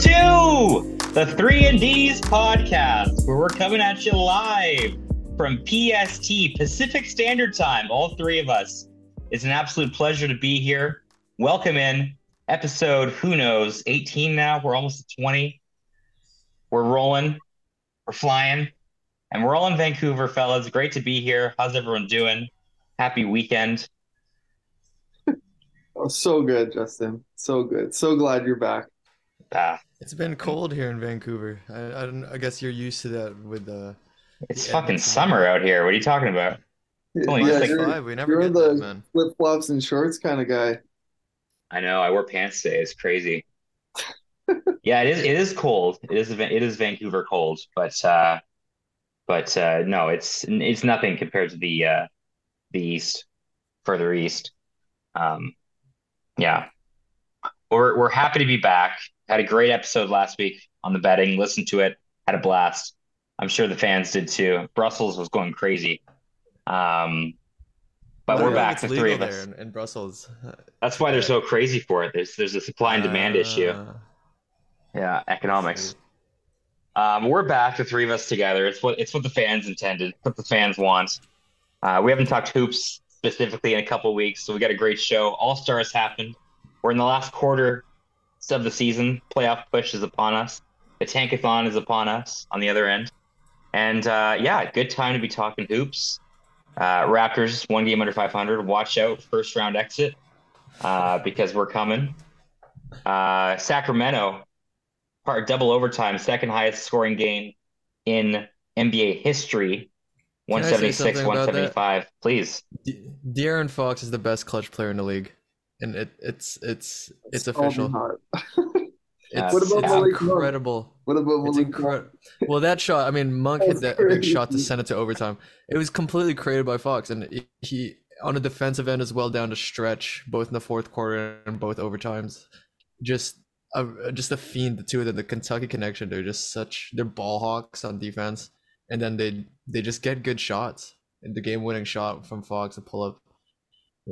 to the Three and D's podcast, where we're coming at you live from PST Pacific Standard Time. All three of us. It's an absolute pleasure to be here. Welcome in episode. Who knows? 18 now. We're almost at 20. We're rolling. We're flying, and we're all in Vancouver, fellas. Great to be here. How's everyone doing? Happy weekend. Oh, so good, Justin. So good. So glad you're back. Ah, It's been cold here in Vancouver. I, I don't. I guess you're used to that with the. it's the fucking Edmonton summer out here. What are you talking about? only yeah, like you're, Five. We never you're get the that, man. flip flops and shorts kind of guy. I know. I wore pants today. It's crazy. yeah, it is. It is cold. It is. It is Vancouver cold, but uh, but uh, no, it's it's nothing compared to the uh, the east, further east. Um, yeah, we're we're happy to be back. Had a great episode last week on the betting. Listened to it. Had a blast. I'm sure the fans did too. Brussels was going crazy. Um, but we're back, the three of us. in, Brussels. That's why they're so crazy for it. There's there's a supply and demand issue. Uh, Yeah, economics. Um, we're back, the three of us together. It's what it's what the fans intended, what the fans want. Uh, we haven't talked hoops specifically in a couple weeks, so we got a great show. All stars happened. We're in the last quarter of the season. Playoff push is upon us. The tankathon is upon us on the other end. And uh, yeah, good time to be talking hoops. Uh, Raptors one game under 500. Watch out, first round exit uh, because we're coming. Uh, Sacramento part double overtime, second highest scoring game in NBA history. Can I say 176, something about that? 175. Please. De- De'Aaron Fox is the best clutch player in the league, and it it's it's it's Scalding official. It's, What about it's Malik Monk? incredible. What about Malik Monk? incredible. Well, that shot. I mean, Monk hit That's that big shot to send it to overtime. It was completely created by Fox, and he, he on the defensive end as well down to stretch, both in the fourth quarter and both overtimes. Just a just a fiend. The two of them, the Kentucky connection. They're just such. They're ball hawks on defense, and then they they just get good shots. And the game winning shot from Fox, a pull up.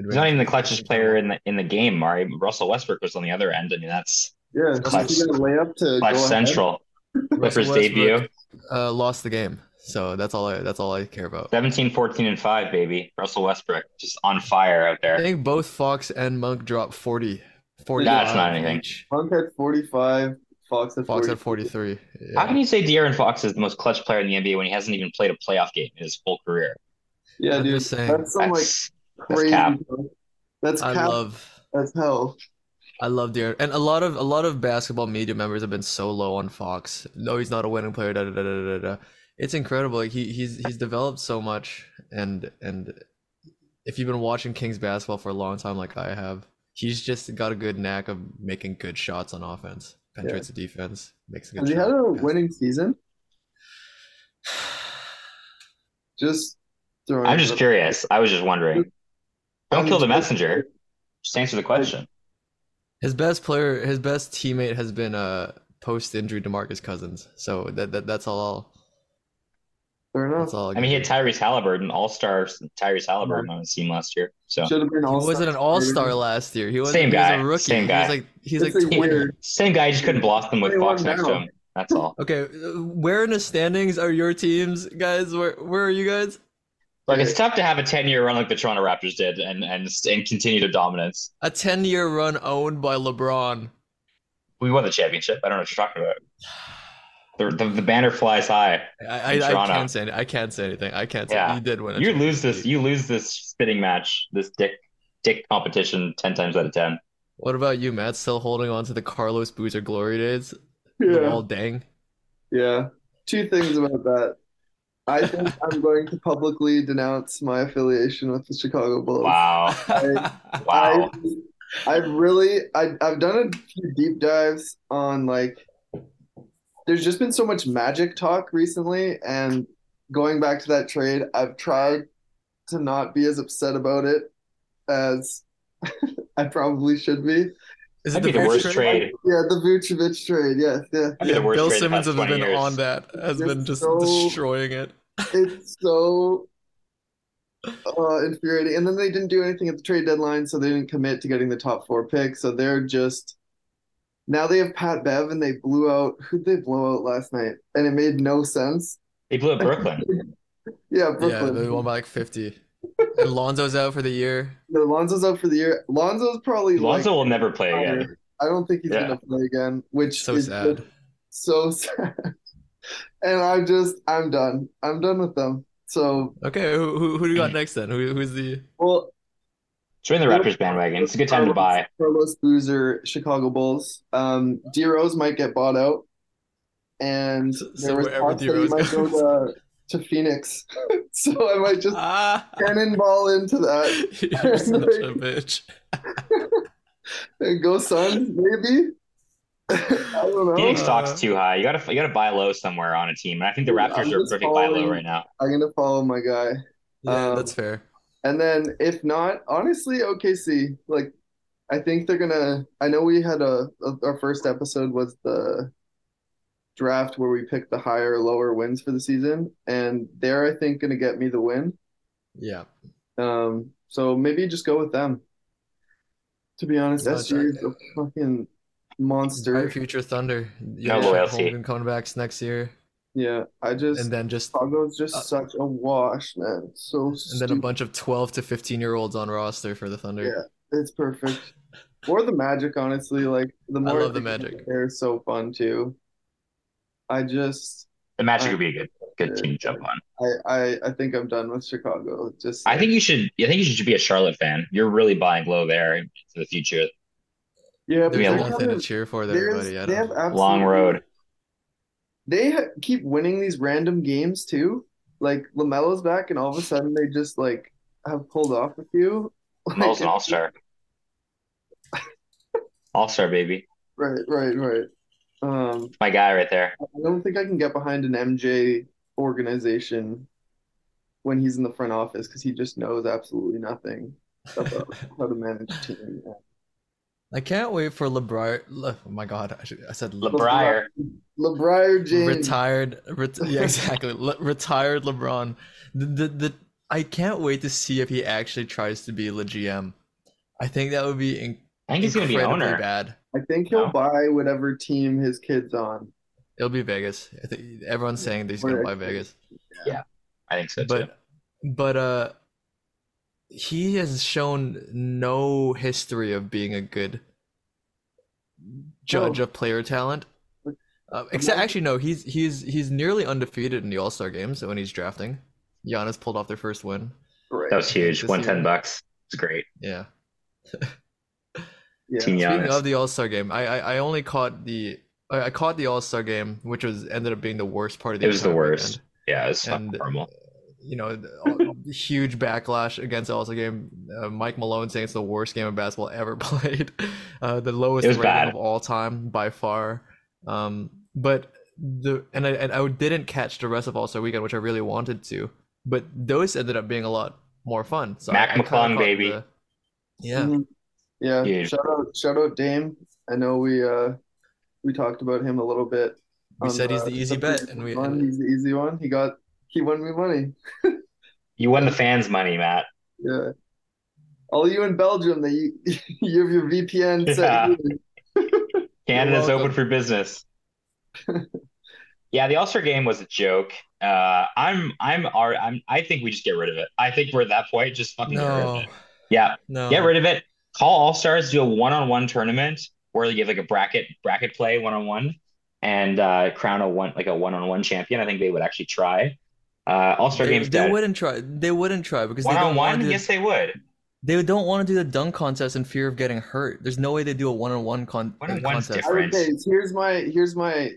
He's not even the clutchest player in the in the game, Mari. Russell Westbrook was on the other end. I mean, that's Yeah, just Clutch- to get layup to clutch central. Clippers debut. Uh, lost the game, so that's all I that's all I care about. 17, 14, and 5, baby. Russell Westbrook just on fire out there. I think both Fox and Monk dropped 40. 40 That's not anything. each. Monk had 45, Fox at Fox 40. at 43. How can you say De'Aaron Fox is the most clutch player in the NBA when he hasn't even played a playoff game in his full career? Yeah, I'm dude. just saying. That's some That's, that's crazy. cap. That's I love as hell. I love De'Aaron. And a lot of a lot of basketball media members have been so low on Fox. No, he's not a winning player. Da, da, da, da, da, da. It's incredible. Like he he's he's developed so much and and if you've been watching Kings basketball for a long time like I have, he's just got a good knack of making good shots on offense. Penetrates the defense, makes a good Has he shot. had a Yeah. winning season? Just throwing. I'm just up. curious. I was just wondering. Don't kill the messenger. Just answer the question. His best player, his best teammate has been uh post injury DeMarcus Cousins. So that, that that's all. Fair enough. That's all. I mean, he had Tyrese Halliburton, All Star Tyrese Halliburton on his team last year. So Should have been He all. wasn't an all star last year. He was Same he was guy, a rookie. same guy. was like he's It's like a 20. weird- same guy, just couldn't block them with 21 Fox next to him. That's all. Okay, uh, where in the standings are your teams, guys? Where where are you guys? Like it's tough to have a 10 year run like the Toronto Raptors did and and and continue to dominance. A 10 year run owned by LeBron. We won the championship. I don't know what you're talking about. The, the, the banner flies high. I I, I can't say any- I can't say anything. I can't say Yeah. you did win. a You lose this. You lose this spitting match. This dick dick competition ten times out of ten. What about you, Matt? Still holding on to the Carlos Boozer glory days? The Yeah. wall dang. Yeah. Two things about that. I think I'm going to publicly denounce my affiliation with the Chicago Bulls. Wow. Wow. I, I've really, I, I've done a few deep dives on like, there's just been so much magic talk recently, and going back to that trade, I've tried to not be as upset about it as I probably should be. Is it be the worst trade. Yeah, the Vucevic trade. Yes, yeah. That'd be the Yeah, Bill trade in the Simmons has been years. on that, has Just been just so- destroying it. It's so uh, infuriating. And then they didn't do anything at the trade deadline, so they didn't commit to getting the top four pick. So they're just now they have Pat Bev and they blew out who'd they blow out last night? And it made no sense. They blew up Brooklyn. Yeah, Brooklyn. Yeah, they won by like 50. And Lonzo's out for the year. No, Lonzo's out for the year. Lonzo's probably Lonzo like, will never play again. I don't think he's Yeah. gonna play again, which So is sad. so sad. And I'm just, I'm done. I'm done with them. So, Okay, who, who, who do you got next then? Who, who's the. well, Join the Raptors bandwagon. It's a good time to buy. Carlos Boozer, Chicago Bulls. Um, D Rose might get bought out, and So- there so was wherever talks that he Rose might go to, to Phoenix. so I might just Ah! cannonball into that You're such a bitch. and go Suns, maybe. I don't. Phoenix Uh, stock's too high. You gotta you gotta buy low somewhere on a team. And I think the Raptors I'm are just perfect buy low right now. I'm gonna follow my guy. Yeah, Um, that's fair. And then if not, honestly, OKC. Like, I think they're gonna. I know we had a, a our first episode was the draft where we picked the higher or lower wins for the season, and they're I think gonna get me the win. Yeah. Um, so maybe just go with them. To be honest, No, SG is a fucking Our monster. future Thunder. No Yeah, loyalty. Holmgren coming back next year. Yeah, I just And then just Chicago's just Uh, such a wash, man. So and then a bunch of 12 to 15 year olds on roster for the Thunder. Yeah, it's perfect. Or the Magic, honestly. Like the more love the Magic. They're so fun too. I just, The Magic I- would be a good good team to jump on. I, I, I think I'm done with Chicago. Just, I think you should. I think you should be a Charlotte fan. You're really buying low there for the future. Yeah, but There's Yeah, they're one thing to cheer for there, there's- buddy. I they have don't. absolutely, Long road. They ha keep winning these random games too. Like LaMelo's back, and all of a sudden they just like have pulled off a few. Mel's Like, an all star. All star baby. Right, right, right. Um, My guy right there. I don't think I can get behind an MJ organization when he's in the front office because he just knows absolutely nothing about how to manage a team. I can't wait for LeBron. Le, oh my God, I, should, I said Le, LeBrier. LeBrier James. retired. Ret, yeah, exactly. Le, retired LeBron. The, the the I can't wait to see if he actually tries to be the GM. I think that would be in, I think he's gonna be an owner. bad. I think he'll No. buy whatever team his kid's on. It'll be Vegas. I think everyone's saying that he's gonna buy Vegas. Yeah. I think so too. but but uh he has shown no history of being a good judge Oh. of player talent uh, except actually no he's he's he's nearly undefeated in the all-star games when he's drafting Giannis pulled off their first win Right. that was huge. this One ten bucks. It's great. yeah Yeah. Team speaking of the all-star game I, I i only caught the I I caught the all-star game which was ended up being the worst part of the It was the worst. weekend. Yeah, it's fucking And- horrible. you know, the- huge backlash against the All-Star game. Uh, Mike Malone saying it's the worst game of basketball ever played, uh, the lowest It rating bad. of all time by far. Um, but the and I and I didn't catch the rest of All-Star weekend, which I really wanted to. But those ended up being a lot more fun. So Mac I, I McClung, caught baby. the- yeah, Mhm. Yeah. Huge. Shout out, shout out Dame. I know we uh we talked about him a little bit. we on said he's the easy bet, and we one. He's the easy one. He got he won me money. You won the fans' money, Matt. Yeah. All you in Belgium that you you have your VPN set. Yeah. Canada's open for business. yeah, the All Star game was a joke. Uh, I'm, I'm, ar- I'm, I think we just get rid of it. I think we're at that point. Just fucking get rid of no, it. Yeah, no, get rid of it. Call All Stars, do a one-on-one tournament where you have like a bracket, bracket play one-on-one, and uh, crown a one like a one-on-one champion. I think they would actually try. Uh, All Star games they dead. wouldn't try. They wouldn't try because they don't want One-on-one, to. yes, they would. They don't want to do the dunk contest in fear of getting hurt. There's no way they do a one-on-one con- uh, One-on-one's contest. Different. say here's my here's my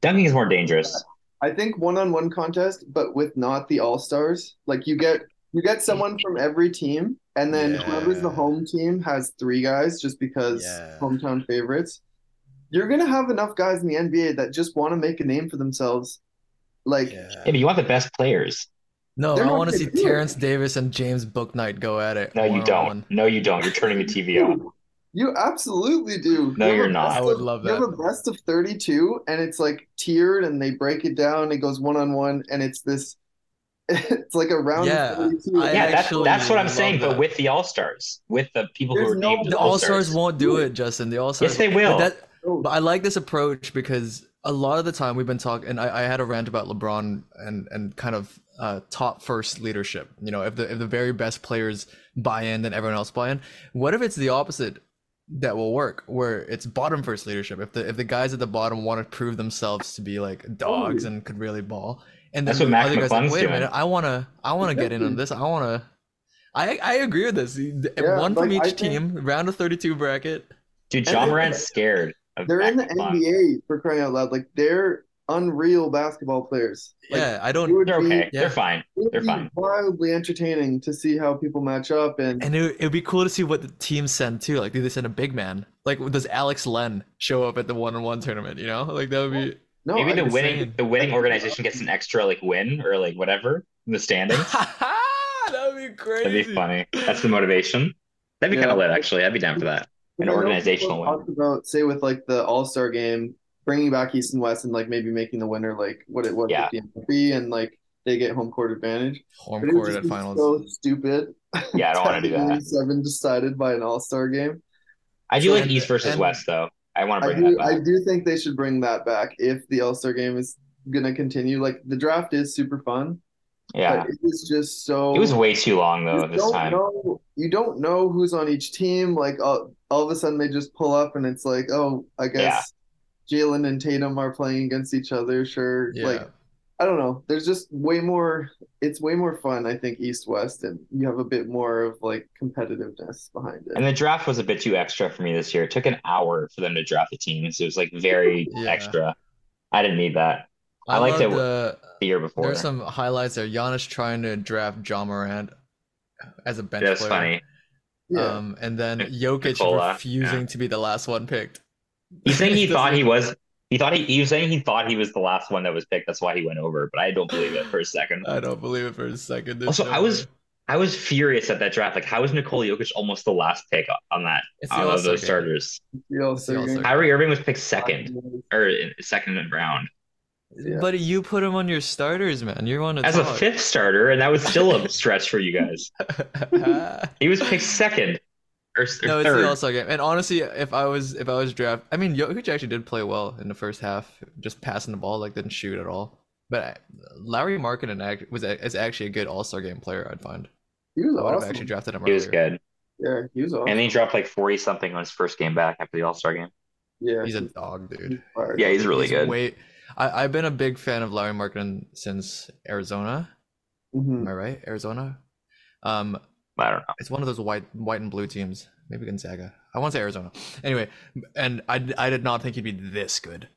Dunking is more dangerous. I think one-on-one contest, but with not the all-stars. Like you get you get someone from every team, and then whoever's the home team has three guys just because Yeah. hometown favorites. You're gonna have enough guys in the NBA that just want to make a name for themselves. Like Yeah. Yeah, but you want the best players. No, They're I want to see gonna it. Terence Davis and James Bouknight go at it. No, you one-on-one. don't. No, you don't. You're turning the TV on. you absolutely do. No, you you're not. best I would of- love that. You have a best of 32, and it's like tiered, and they break it down. It goes one-on-one, and it's this. It's like a round Yeah, of 32. Yeah, that's that's what I'm love saying. But with the All Stars, with the people who are no- named The All All Stars Stars. won't do it, Justin. The All Stars. Yes, they will. That Oh, But I like this approach because a lot of the time we've been talking, and I, I had a rant about LeBron and and kind of uh, top first leadership. You know, if the if the very best players buy in, then everyone else buy in. What if it's the opposite that will work, where it's bottom first leadership? If the if the guys at the bottom want to prove themselves to be like dogs Oh. and could really ball, and then That's the other guys like, wait a doing. minute, I wanna I wanna get in on this. I wanna. I, I agree with this. Yeah, One from like, I each think- team, round of 32 bracket. Dude, Ja Morant's scared. Of they're in the Mac NBA for crying out loud. Like they're unreal basketball players. Like, Yeah, I don't. would They're be- okay. Yeah. They're fine. They're be fine. wildly entertaining to see how people match up and And it, it'd be cool to see what the teams send too. Like, do they send a big man? Like, does Alex Len show up at the one-on-one tournament? You know, like that would be. no, Maybe I the winning insane. the winning organization gets an extra like win or like whatever in the standings. that would be crazy. That'd be funny. That's the motivation. That'd be Yeah. kind of lit, actually. I'd be down for that. An organizational people win. about say with like the All Star game, bringing back East and West and like maybe making the winner like what it was Yeah. at the MVP and like they get home court advantage. Home But court at finals. so stupid. Yeah, I don't want to do that. Seven decided by an All Star game. I do So- like East versus West though. I want to I bring do that back. I do think they should bring that back if the All Star game is gonna continue. Like the draft is super fun, Yeah. but it was just so It was way too long you though this don't time. know you don't know who's on each team. Like all, all of a sudden they just pull up and it's like, oh, I guess Jalen and Tatum are playing against each other. Sure, Yeah. like I don't know. There's just way more. It's way more fun, I think, East West, and you have a bit more of like competitiveness behind it. And the draft was a bit too extra for me this year. It took an hour for them to draft the teams. It was like very Yeah. extra. I didn't need that I liked it the- the year before. There's some highlights there. Giannis trying to draft Ja Morant as a bench That's player. funny. Yeah, Um, and then Jokic Nikola, refusing yeah. to be the last one picked. He's saying he thought he was. He thought he, he was saying he thought he was the last one that was picked. That's why he went over. But I don't believe it for a second. I don't believe it for a second. There's Also, no I was way. I was furious at that draft. Like, how is Nikola Jokic almost the last pick on that It's the on All-Star those starters? the All It's the Star All-Star game. Kyrie Irving was picked second or in second round Yeah. But you put him on your starters, man. You're on a as a fifth starter, and that was still a stretch for you guys. He was picked second or, or no, it's third. the All Star game. And honestly, if I was if I was draft, I mean, Jokic actually did play well in the first half, just passing the ball, like didn't shoot at all. But uh, I- Lauri Markkanen act- was a- is actually a good All Star game player. I'd find. He was I would have awesome. actually drafted him. he was good, Yeah, he was awesome. and then he dropped like forty something on his first game back after the All Star game. yeah, He's a dog, dude. fired. Yeah, he's really He's good. Wait, I, I've been a big fan of Lauri Markkanen since Arizona. Mhm. Am I right? Arizona. Um, I don't know. it's one of those white white and blue teams. Maybe Gonzaga. I want to say Arizona. Anyway, and I, I did not think he'd be this good.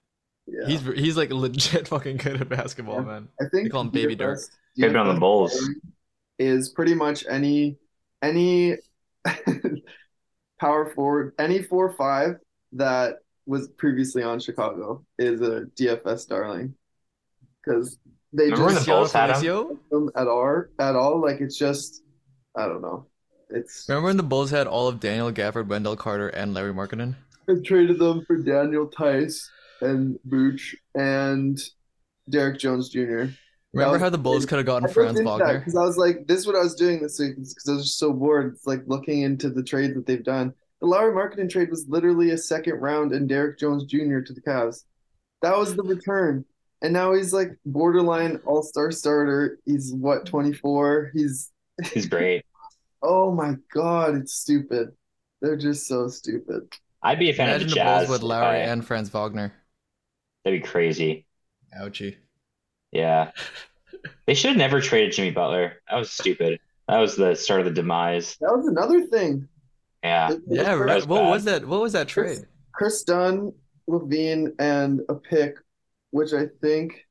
Yeah. He's he's like legit fucking good at basketball, Yeah. man. I think They call him Baby Dirk. DFS Could've on the Bulls. Is pretty much any any power forward, any four five that was previously on Chicago is a DFS darling because they Remember when just the Bulls had him? Felicio? at all at all. Like it's just I don't know. It's Remember when the Bulls had all of Daniel Gafford, Wendell Carter, and Lauri Markkanen? And traded them for Daniel Theis and Booch and Derrick Jones Jr. Remember was how the Bulls could have gotten I Franz into Wagner? because I was like, this is what I was doing this week because I was just so bored. It's like looking into the trades that they've done. The Lauri Markkanen trade was literally a second round and Derrick Jones Jr. to the Cavs. That was the return. And now he's like borderline all star starter. He's what, 24? He's, He's great. oh my God, it's stupid. They're just so stupid. I'd be a fan Imagine of the the Jazz. Bulls with Lauri I- and Franz Wagner. That'd be crazy. Ouchie. Yeah. They should have never traded Jimmy Butler. That was stupid. That was the start of the demise. That was another thing. Yeah. It- it Yeah, right. was What bad. was that? What was that trade? Kris Dunn, LaVine, and a pick, which I think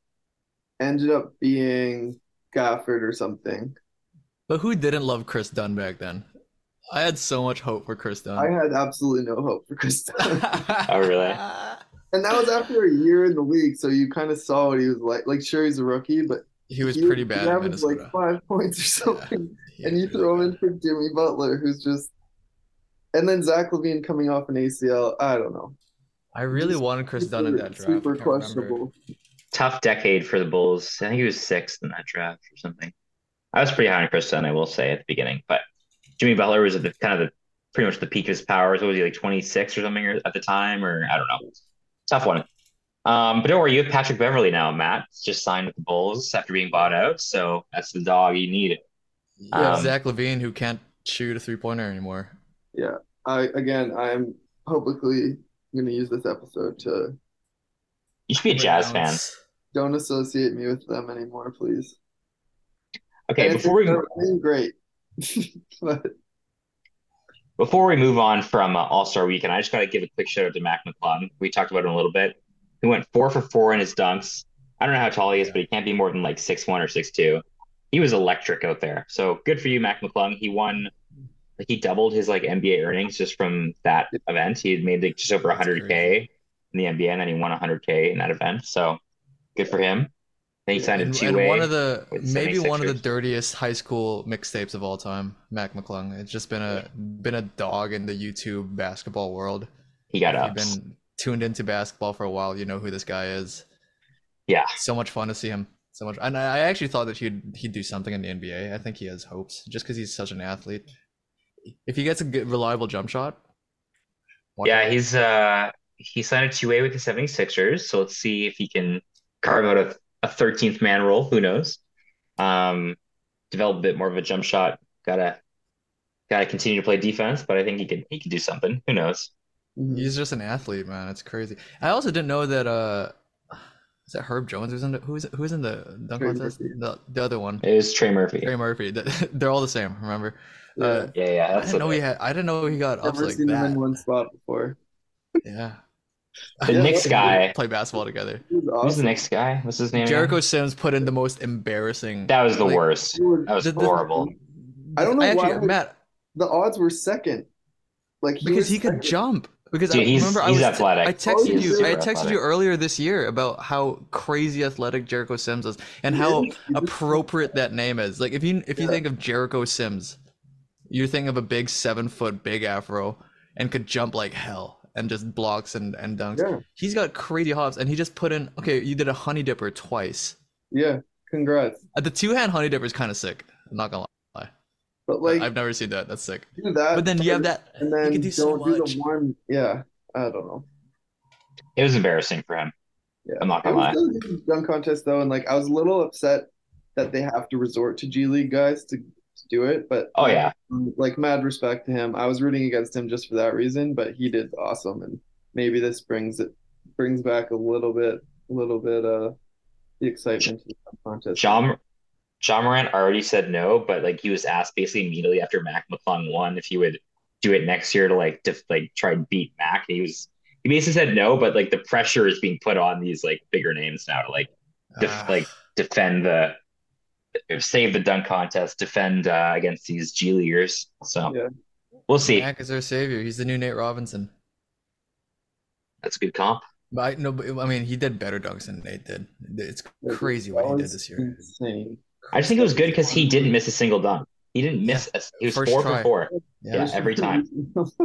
ended up being Gafford or something. But who didn't love Kris Dunn back then? I had so much hope for Kris Dunn. I had absolutely no hope for Kris Dunn. Oh, really? and that was after a year in the league, so you kind of saw what he was like. Like, sure, he's a rookie, but He was he, pretty he bad in averaged like five points or something. He and you really throw him in for Jimmy Butler, who's just. And then Zach LaVine coming off an ACL. I don't know. I really Just wanted Kris Dunn in that draft. Super I can't remember. questionable. Tough decade for the Bulls. I think he was sixth in that draft or something. I was pretty high on Kris Dunn, I will say, at the beginning. But Jimmy Butler was at the kind of the pretty much the peak of his powers. What was he like 26 or something at the time, or I don't know. Tough one. Um, but don't worry, you have Patrick Beverley now, Matt. Just signed with the Bulls after being bought out, so that's the dog you need. Yeah, Um, Zach LaVine, who can't shoot a three pointer anymore. Yeah. I again, I'm publicly going to use this episode to You should be a Jazz fan. Don't associate me with them anymore, please. Okay, And if before we they're great. But Before we move on from uh, All Star Weekend, I just got to give a quick shout out to Mac McClung. We talked about him a little bit. He went four for four in his dunks. I don't know how tall he is, but he can't be more than like six one or six two. He was electric out there. So good for you, Mac McClung. He won. Like he doubled his like NBA earnings just from that event. He had made like just over 100k in the NBA, and then he won 100k in that event. So good for him. Then he signed a And, two and way. one of the maybe one of the dirtiest high school mixtapes of all time, Mac McClung. It's just been a been a dog in the YouTube basketball world. He got up. been tuned into basketball for a while, you know who this guy is. Yeah. So much fun to see him. So much, and I I actually thought that he'd he'd do something in the NBA. I think he has hopes, just because he's such an athlete. If he gets a good, reliable jump shot, Yeah, not? he's uh he signed a two-way with the 76ers, so let's see if he can carve out a, a 13th man role. Who knows? Um, develop a bit more of a jump shot. Gotta gotta continue to play defense, but I think he could he could do something. Who knows? He's just an athlete, man. It's crazy. I also didn't know that. Uh, is that Herb Jones who's in the who's who's in the dunk Trey contest? Murphy. The the other one, It was Trey Murphy. Trey Murphy. They're all the same. Remember? Yeah. Uh, Yeah, yeah, I didn't know okay. he had. I didn't know he got ups Never like seen him in one spot before. Yeah. The Yeah, Knicks guy. Play basketball together. He was Who's the awesome. Knicks guy? What's his name? again? Jericho Sims put in the most embarrassing. That was the like, worst. That was the- the- horrible. I don't know actually, why- Matt, the odds were second. Like he because was he could jump. Because Dude, I he's- remember I was athletic. I texted He's you. I texted athletic. you earlier this year about how crazy athletic Jericho Sims is and He how is. Appropriate that name is. Like if you if you Yeah. think of Jericho Sims, you think of a big seven foot big afro and could jump like hell and just blocks and, and dunks. Yeah, He's got crazy hops and he just put in okay, you did a honey dipper twice. yeah. Congrats. Uh, the two hand honey dipper is kind of sick. I'm not gonna lie. But like I've never seen that. That's sick. do that. But then you have that and you then can do so don't do much. the one. Yeah, I don't know. It was embarrassing for him. Yeah, I'm not gonna was lie. still in dunk contest though, and like I was a little upset that they have to resort to G League guys to, to do it. But Oh yeah. um, like mad respect to him. I was rooting against him just for that reason, but he did awesome, and maybe this brings it brings back a little bit, a little bit uh the excitement to the contest. Ja Ja Morant already said no, but like he was asked basically immediately after Mac McClung won if he would do it next year to like to like try and beat Mac. And he was he basically said no, but like the pressure is being put on these like bigger names now to like def- Ah. like defend the save the dunk contest, defend uh, against these G leaguers. So Yeah. we'll see. Mac is our savior. He's the new Nate Robinson. That's a good comp. But I no, but, I mean he did better dunks than Nate did. It's crazy what he did this year. Insane. I just think it was good because he didn't miss a single dunk. He didn't miss a, he was First four try. for four. Yeah. Yeah, every time.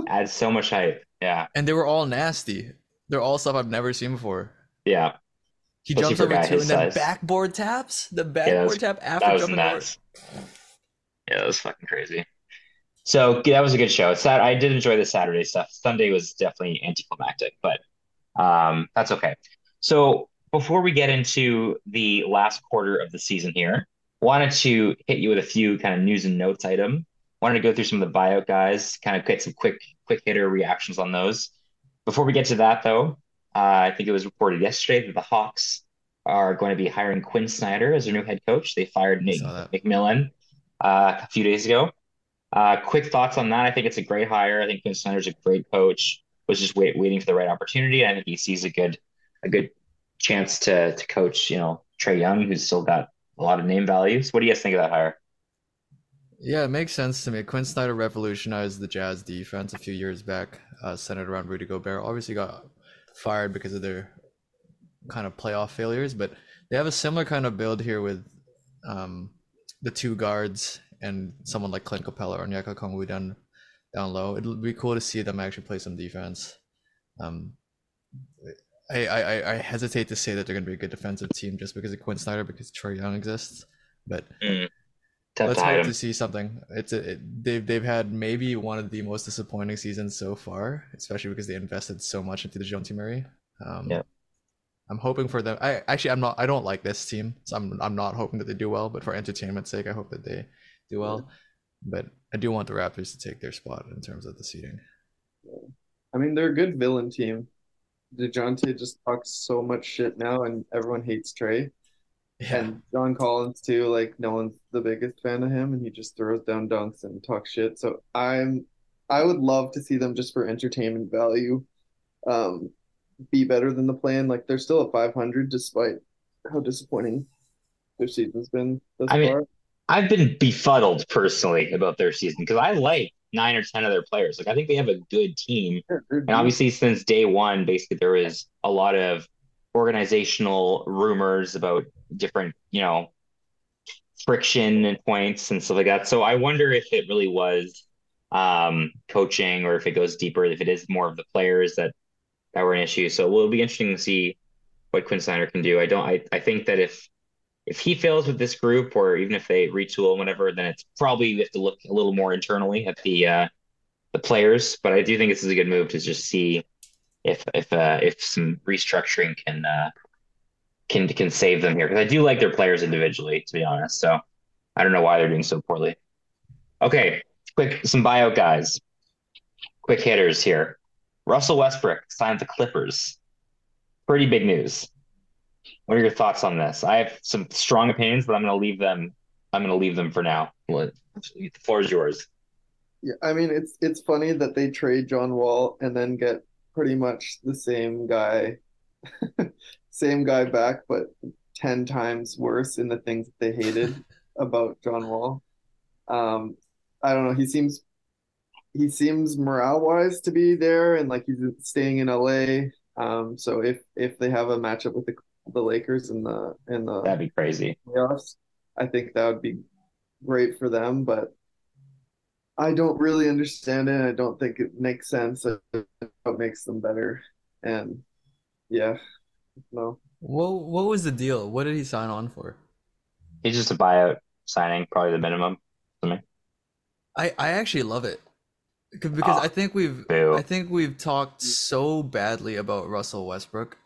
Adds so much hype. Yeah. And they were all nasty. They're all stuff I've never seen before. Yeah. He Especially jumps a over two and then size. backboard taps. The backboard was- tap after jumping over. Yeah, that was fucking crazy. So that was a good show. Sat I did enjoy the Saturday stuff. Sunday was definitely anticlimactic, but um, that's okay. So before we get into the last quarter of the season here, wanted to hit you with a few kind of news and notes item. Wanted to go through some of the buyout guys, kind of get some quick quick hitter reactions on those. Before we get to that, though, uh, I think it was reported yesterday that the Hawks are going to be hiring Quin Snyder as their new head coach. They fired Nick. McMillan uh, a few days ago. Uh, quick thoughts on that. I think it's a great hire. I think Quin Snyder's a great coach. Was just wait, waiting for the right opportunity. I think he sees a good a good chance to to coach. You know, Trae Young, who's still got a lot of name values. What do you guys think of that hire? Yeah, it makes sense to me. Quin Snyder revolutionized the Jazz defense a few years back, uh, centered around Rudy Gobert. Obviously, got fired because of their kind of playoff failures, but they have a similar kind of build here with um, the two guards and someone like Clint Capela or Onyeka Okongwu down down low. It'll be cool to see them actually play some defense. Um, I, I, I- hesitate to say that they're going to be a good defensive team just because of Quin Snyder because Trae Young exists, but Tough Let's to hope him. to see something. It's a, it, they've they've had maybe one of the most disappointing seasons so far, especially because they invested so much into the Dejounte Murray. Um, Yep. I'm hoping for them. I actually I'm not. I don't like this team, so I'm I'm not hoping that they do well. But for entertainment's sake, I hope that they do well. But I do want the Raptors to take their spot in terms of the seeding. I mean, they're a good villain team. Dejounte just talks so much shit now, and everyone hates Trae. Yeah. And John Collins too, like no one's the biggest fan of him, and he just throws down dunks and talks shit. So I'm, I would love to see them just for entertainment value, um, be better than the plan. Like they're still at 500 despite how disappointing their season's been thus I mean, far. I've been befuddled personally about their season because I like nine or ten of their players. Like I think they have a good team. And obviously, since day one, basically there was a lot of organizational rumors about different, you know, friction and points and stuff like that. So I wonder if it really was um, coaching or if it goes deeper, if it is more of the players that that were an issue. So it will be interesting to see what Quin Snyder can do. I don't. I, I think that if if he fails with this group, or even if they retool whatever, then it's probably we have to look a little more internally at the uh, the players. But I do think this is a good move to just see if if uh, if some restructuring can uh, can can save them here because I do like their players individually, to be honest. So I don't know why they're doing so poorly. Okay, quick some buyout guys, quick hitters here. Russell Westbrook signed the Clippers. Pretty big news. What are your thoughts on this? I have some strong opinions, but I'm going to leave them. I'm going to leave them for now. The floor is yours. Yeah, I mean it's it's funny that they trade John Wall and then get pretty much the same guy, same guy back, but 10 times worse in the things that they hated about John Wall. Um, I don't know, he seems he seems morale wise to be there and like he's staying in LA. Um, so if if they have a matchup with the the Lakers in the in the That'd be crazy. playoffs, I think that would be great for them, but I don't really understand it. I don't think it makes sense. What makes them better? And yeah, no. What what was the deal? What did he sign on for? He's just a buyout signing, probably the minimum. I I actually love it because because Oh, I think we've boo. I think we've talked so badly about Russell Westbrook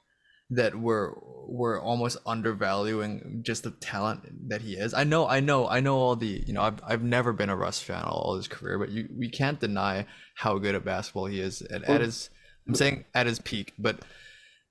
that we're we're almost undervaluing just the talent that he is. I know I know I know all the you know I've I've never been a Russ fan all his career, but you we can't deny how good at basketball he is at, at hmm. his I'm saying at his peak, but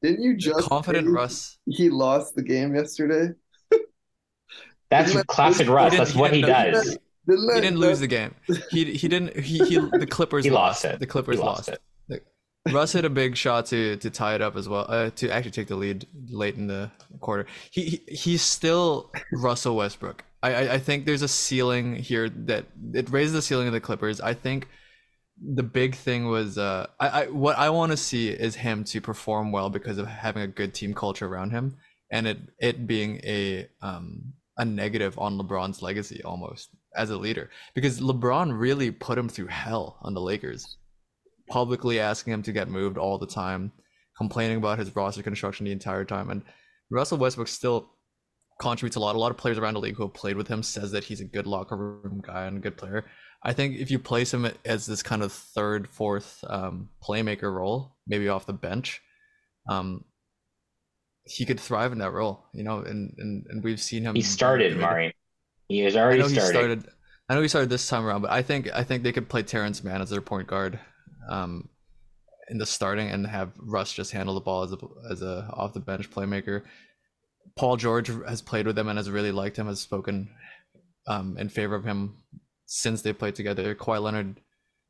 Didn't you just confident Russ. he lost the game yesterday? That's Didn't classic He Russ. That's what he didn't know- does. Didn't He didn't lose the game. He he didn't he he the Clippers He lost lost. it. The Clippers lost lost. it. Russ hit a big shot to to tie it up as well. Uh, to actually take the lead late in the quarter. He, he he's still Russell Westbrook. I, I I think there's a ceiling here that it raises the ceiling of the Clippers. I think the big thing was uh I, I what I want to see is him to perform well because of having a good team culture around him and it it being a um a negative on LeBron's legacy almost as a leader because LeBron really put him through hell on the Lakers publicly asking him to get moved all the time, complaining about his roster construction the entire time. And Russell Westbrook still contributes a lot. A lot of players around the league who have played with him says that he's a good locker room guy and a good player. I think if you place him as this kind of third, fourth um, playmaker role, maybe off the bench, um, he could thrive in that role. You know, and and, and we've seen him. He started. Mari. He has I already know he started. started. I know he started this time around, but I think I think they could play Terance Mann as their point guard, um, in the starting and have Russ just handle the ball as a as a off the bench playmaker. Paul George has played with him and has really liked him. Has spoken, um, in favor of him since they played together. Kawhi Leonard,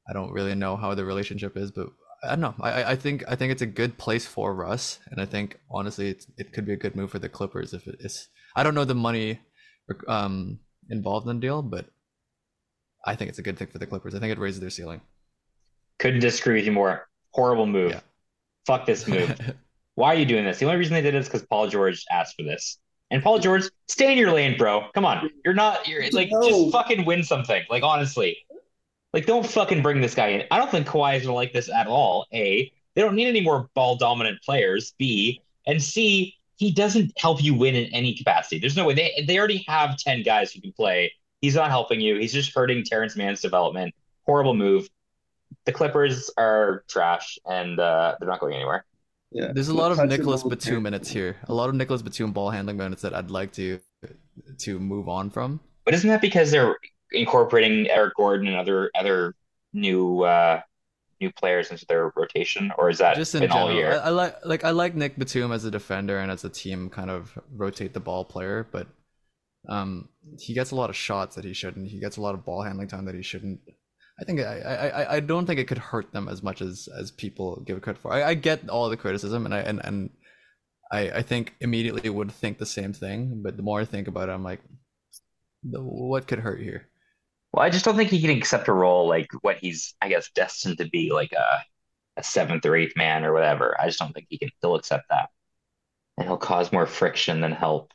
I don't really know how the relationship is, but I don't know. I I- think I think it's a good place for Russ, and I think honestly, it's, it could be a good move for the Clippers if it is. I don't know the money, um, involved in the deal, but I think it's a good thing for the Clippers. I think it raises their ceiling. Couldn't disagree with you more. Horrible move. Yeah. Fuck this move. Why are you doing this? The only reason they did it is because Paul George asked for this. And Paul George, stay in your lane, bro. Come on. You're not you're like No. just fucking win something. Like honestly. Like don't fucking bring this guy in. I don't think Kawhi is gonna like this at all. A. They don't need any more ball dominant players. B. And C, he doesn't help you win in any capacity. There's no way they they already have 10 guys who can play He's not helping you. He's just hurting Terance Mann's development. Horrible move. The Clippers are trash, and uh, they're not going anywhere. Yeah. There's a lot of Nicolas Batum there. minutes here. A lot of Nicolas Batum ball handling minutes that I'd like to to move on from. But isn't that because they're incorporating Eric Gordon and other other new uh, new players into their rotation, or is that Just in been all general, I. I like like I like Nick Batum as a defender and as a team kind of rotate the ball player, but um, he gets a lot of shots that he shouldn't. He gets a lot of ball handling time that he shouldn't. I think I, I, I- don't think it could hurt them as much as as people give it credit for. I, I get all the criticism and I and, and I I think immediately would think the same thing, but the more I think about it, I'm like, the, what could hurt here? Well, I just don't think he can accept a role like what he's, I guess, destined to be, like a a seventh or eighth man or whatever. I just don't think he can. He'll accept that, and he'll cause more friction than help.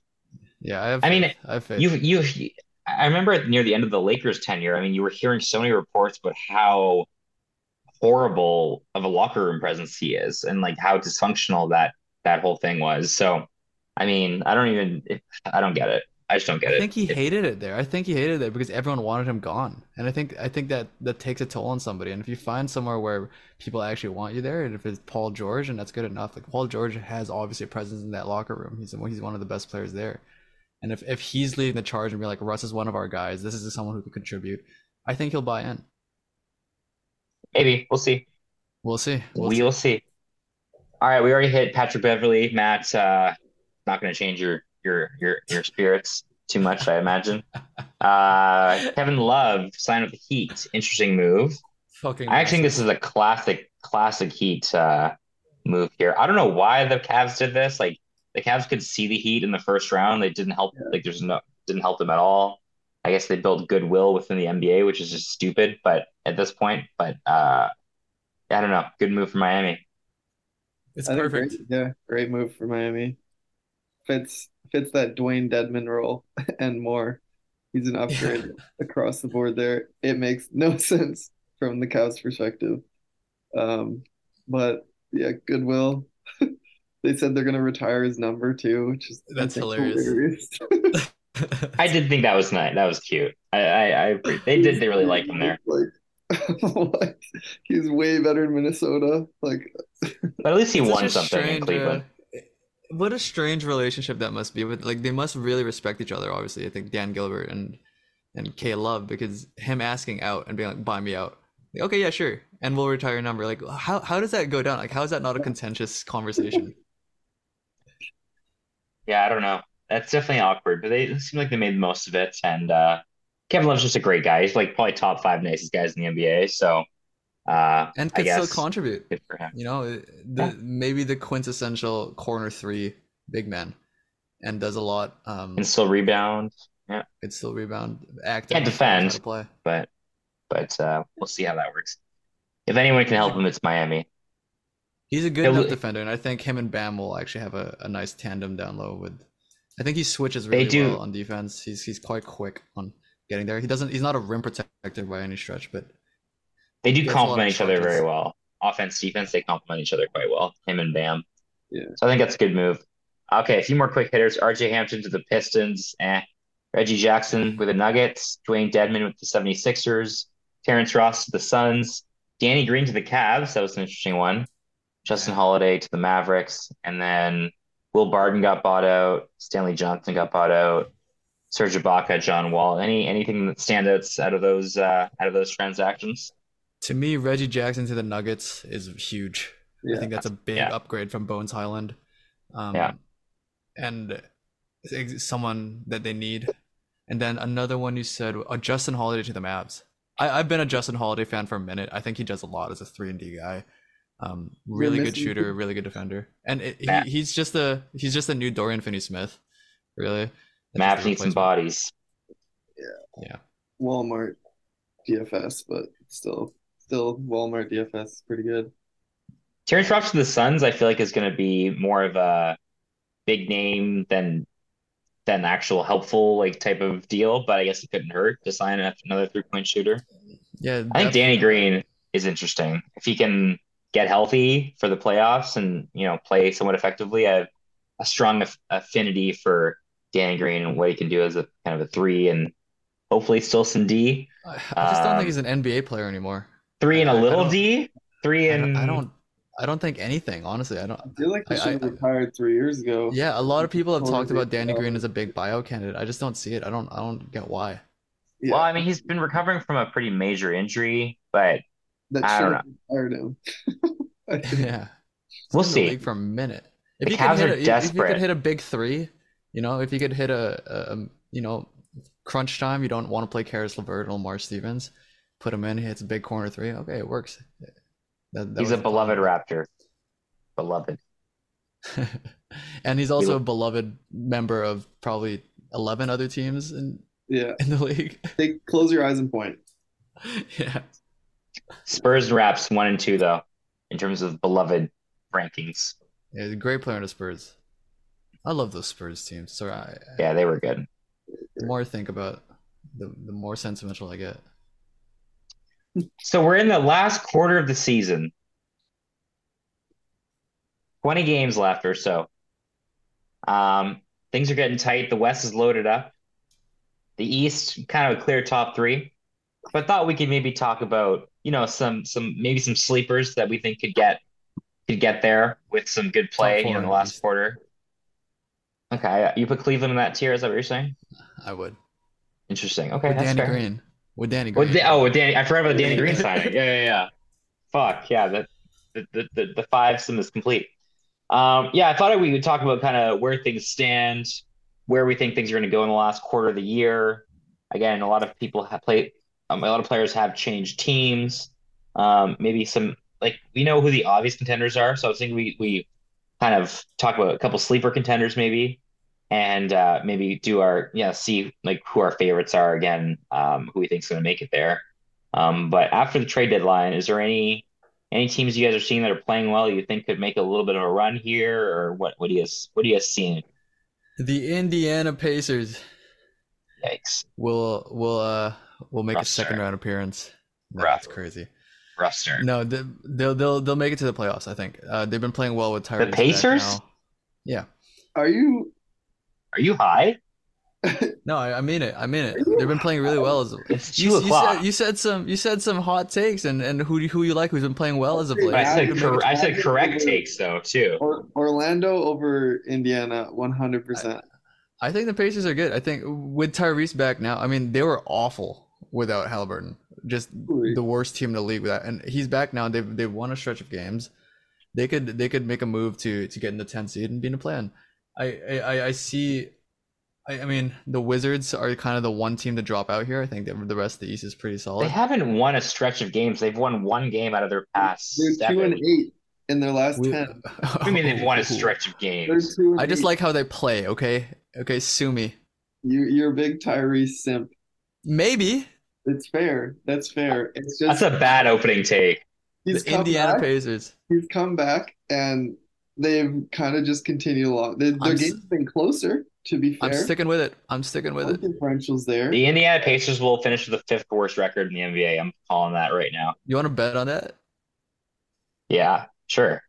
Yeah, I have. I mean. I have faith. You, you, I remember near the end of the Lakers tenure. I mean, you were hearing so many reports about how horrible of a locker room presence he is, and like how dysfunctional that that whole thing was. So, I mean, I don't even, I don't get it. I just don't get I it. I think he hated it there. I think he hated it because everyone wanted him gone, and I think I think that that takes a toll on somebody. And if you find somewhere where people actually want you there, and if it's Paul George, and that's good enough. Like Paul George has obviously a presence in that locker room. He's he's one of the best players there. And if if he's leading the charge and be like Russ is one of our guys, this is someone who could contribute. I think he'll buy in. Maybe we'll see. We'll see. We'll see. We'll see. All right, we already hit Patrick Beverley. Matt, uh, not going to change your your your your spirits too much, I imagine. Uh, Kevin Love signed with the Heat. Interesting move. Fucking. I actually think this is a classic classic Heat uh, move here. I don't know why the Cavs did this. Like the Cavs could see the Heat in the first round. They didn't help. Like there's no didn't help them at all. I guess they built goodwill within the NBA, which is just stupid. But at this point, but uh, I don't know. Good move for Miami. It's I perfect. great, yeah, great move for Miami. Fits fits that Dewayne Dedmon role and more. He's an upgrade across the board there. It makes no sense from the Cavs' perspective. Um, but yeah, goodwill. They said they're gonna retire his number too, which is That's hilarious. hilarious. I did think that was nice. That was cute. I, I, I agree. They did. They really like him there. Like, what? He's way better in Minnesota. Like, But at least he won such a something in Cleveland. uh, what a strange relationship that must be with like they must really respect each other obviously i think dan gilbert and and k love because him asking out and being like buy me out Like, okay yeah sure and we'll retire your number like how, how does that go down like how is that not a contentious conversation Yeah, I don't know. That's definitely awkward, but they seem like they made the most of it. And uh, Kevin Love's just a great guy. He's like probably top five nicest guys in the NBA. So uh, and could still contribute good for him. you know the Yeah. maybe the quintessential corner three big man and does a lot um And still rebound. Yeah, could still rebound act Can't defend. play but but uh, we'll see how that works. If anyone can help him, it's Miami. He's a good He'll- defender, and I think him and Bam will actually have a, a nice tandem down low. With, I think he switches really do- well on defense. He's he's quite quick on getting there. He doesn't. He's not a rim protector by any stretch, but They do Gets a lot of complement each other very well. Offense, defense, they complement each other quite well. Him and Bam. Yeah. So I think that's a good move. Okay, a few more quick hitters. RJ Hampton to the Pistons. Eh. Reggie Jackson with the Nuggets. Dewayne Dedmon with the 76ers. Terrence Ross to the Suns. Danny Green to the Cavs. That was an interesting one. Justin Holiday to the Mavericks. And then Will Barton got bought out. Stanley Johnson got bought out. Serge Ibaka, John Wall. Any anything that stands out out of those uh, out of those transactions? to me, Reggie Jackson to the Nuggets is huge. I think that's a big Yeah. upgrade from Bones Hyland. Um, Yeah. And someone that they need. And then another one you said, uh, Justin Holiday to the Mavs. I, I've been a Justin Holiday fan for a minute. I think he does a lot as a three and D guy. Um, really good missing- shooter, really good defender, and it, he, he's just a he's just a new Dorian Finney-Smith, really. That's Mavs just some bodies. Yeah, Yeah. Walmart DFS, but still, still Walmart DFS is pretty good. Terrence Ross to the Suns, I feel like is going to be more of a big name than than actual helpful like type of deal. But I guess it couldn't hurt to sign another three point shooter. yeah. I think Danny. Green is interesting if he can get healthy for the playoffs and you know play somewhat effectively. I have a strong aff- affinity for Danny Green and what he can do as a kind of a three and Hopefully, still some D. I, I just don't Um, think he's an NBA player anymore. Three and a I- I little D. Three I and don't, I don't I don't think anything, honestly. I don't I feel like he I- should have retired three years ago. Yeah, a lot of people have Totally talked about. Danny Green as a big buyout candidate. I just don't see it. I don't I don't get why. Yeah, Well, I mean, he's been recovering from a pretty major injury, but that I should don't have retired him. Yeah. We'll been in the see. for a minute. If The he could Cavs hit are a, if- if he could hit a big three, you know, if you could hit a, a you know, crunch time, you don't want to play Caris LeVert or Lamar Stevens, put him in, hits a big corner three. Okay, it works. That, that he's a the plan. beloved Raptor. Beloved. and he's also lo- a beloved member of probably 11 other teams in, Yeah, in the league. They close your eyes and point. yeah. Spurs and Raps one and two though, in terms of beloved rankings. yeah, great player in the Spurs. I love those Spurs teams. So I, Yeah, they were good. the more I think about the, the more sentimental I get. So we're in the last quarter of the season. 20 games left or so. Um, things are getting tight. The West is loaded up. The East, kind of a clear top three. But I thought we could maybe talk about, you know, some some maybe some sleepers that we think could get could get there with some good play in the last quarter. Okay, you put Cleveland in that tier, is that what you're saying? I would. Interesting. Okay, With that's Danny fair. Green. With Danny Green. With Da- oh, with Danny, I forgot about Danny Green signing. Yeah, yeah, yeah. Fuck yeah, the the the, the, the five sim is complete. Um, yeah, I thought we would talk about kind of where things stand, where we think things are going to go in the last quarter of the year. Again, a lot of people have played. Um, a lot of players have changed teams. Um, maybe some like we know who the obvious contenders are, so I was thinking we we kind of talk about a couple sleeper contenders maybe, and uh, maybe do our yeah see like who our favorites are again, um, who we think's going to make it there. Um, but after the trade deadline, is there any any teams you guys are seeing that are playing well you think could make a little bit of a run here, or what? What do you guys what do you guys seeing? The Indiana Pacers Yikes, will will uh will make a second start. round appearance. No, Rough. that's crazy. rough start. No, they- they'll they'll they'll make it to the playoffs. I think. Uh, they've been playing well with Tyrese. back Pacers? now. Yeah. Are you? Are you high? No, I, I mean it. I mean it. They've been playing really well as. It's two You, you o'clock. said you said some you said some hot takes and and who who you like who's been playing well as of late. I said cor- I said happen. correct takes though too. Or, Orlando over Indiana, one hundred percent. I think the Pacers are good. I think with Tyrese back now, I mean they were awful without Haliburton. Just the worst team in the league with that. And he's back now. They've they've won a stretch of games. They could they could make a move to to get in the 10th seed and be in a plan. I I, I- I see. I, I mean the Wizards are kind of the one team to drop out here. I think that the rest of the East is pretty solid. They haven't won a stretch of games. They've won one game out of their past They're two and eight in their last We- ten. I mean they've won a stretch of games? I just eight. like how they play. Okay, okay, sue me. you. You're a big Tyrese simp. Maybe It's fair. That's fair. It's just That's a bad opening take. he's the Indiana back. Pacers. He's come back and they've kind of just continued along. Their, their game's been closer. To be fair, I'm sticking with it. I'm sticking with it. differentials there. The Indiana Pacers will finish with the fifth worst record in the NBA. I'm calling that right now. You want to bet on that? Yeah, sure.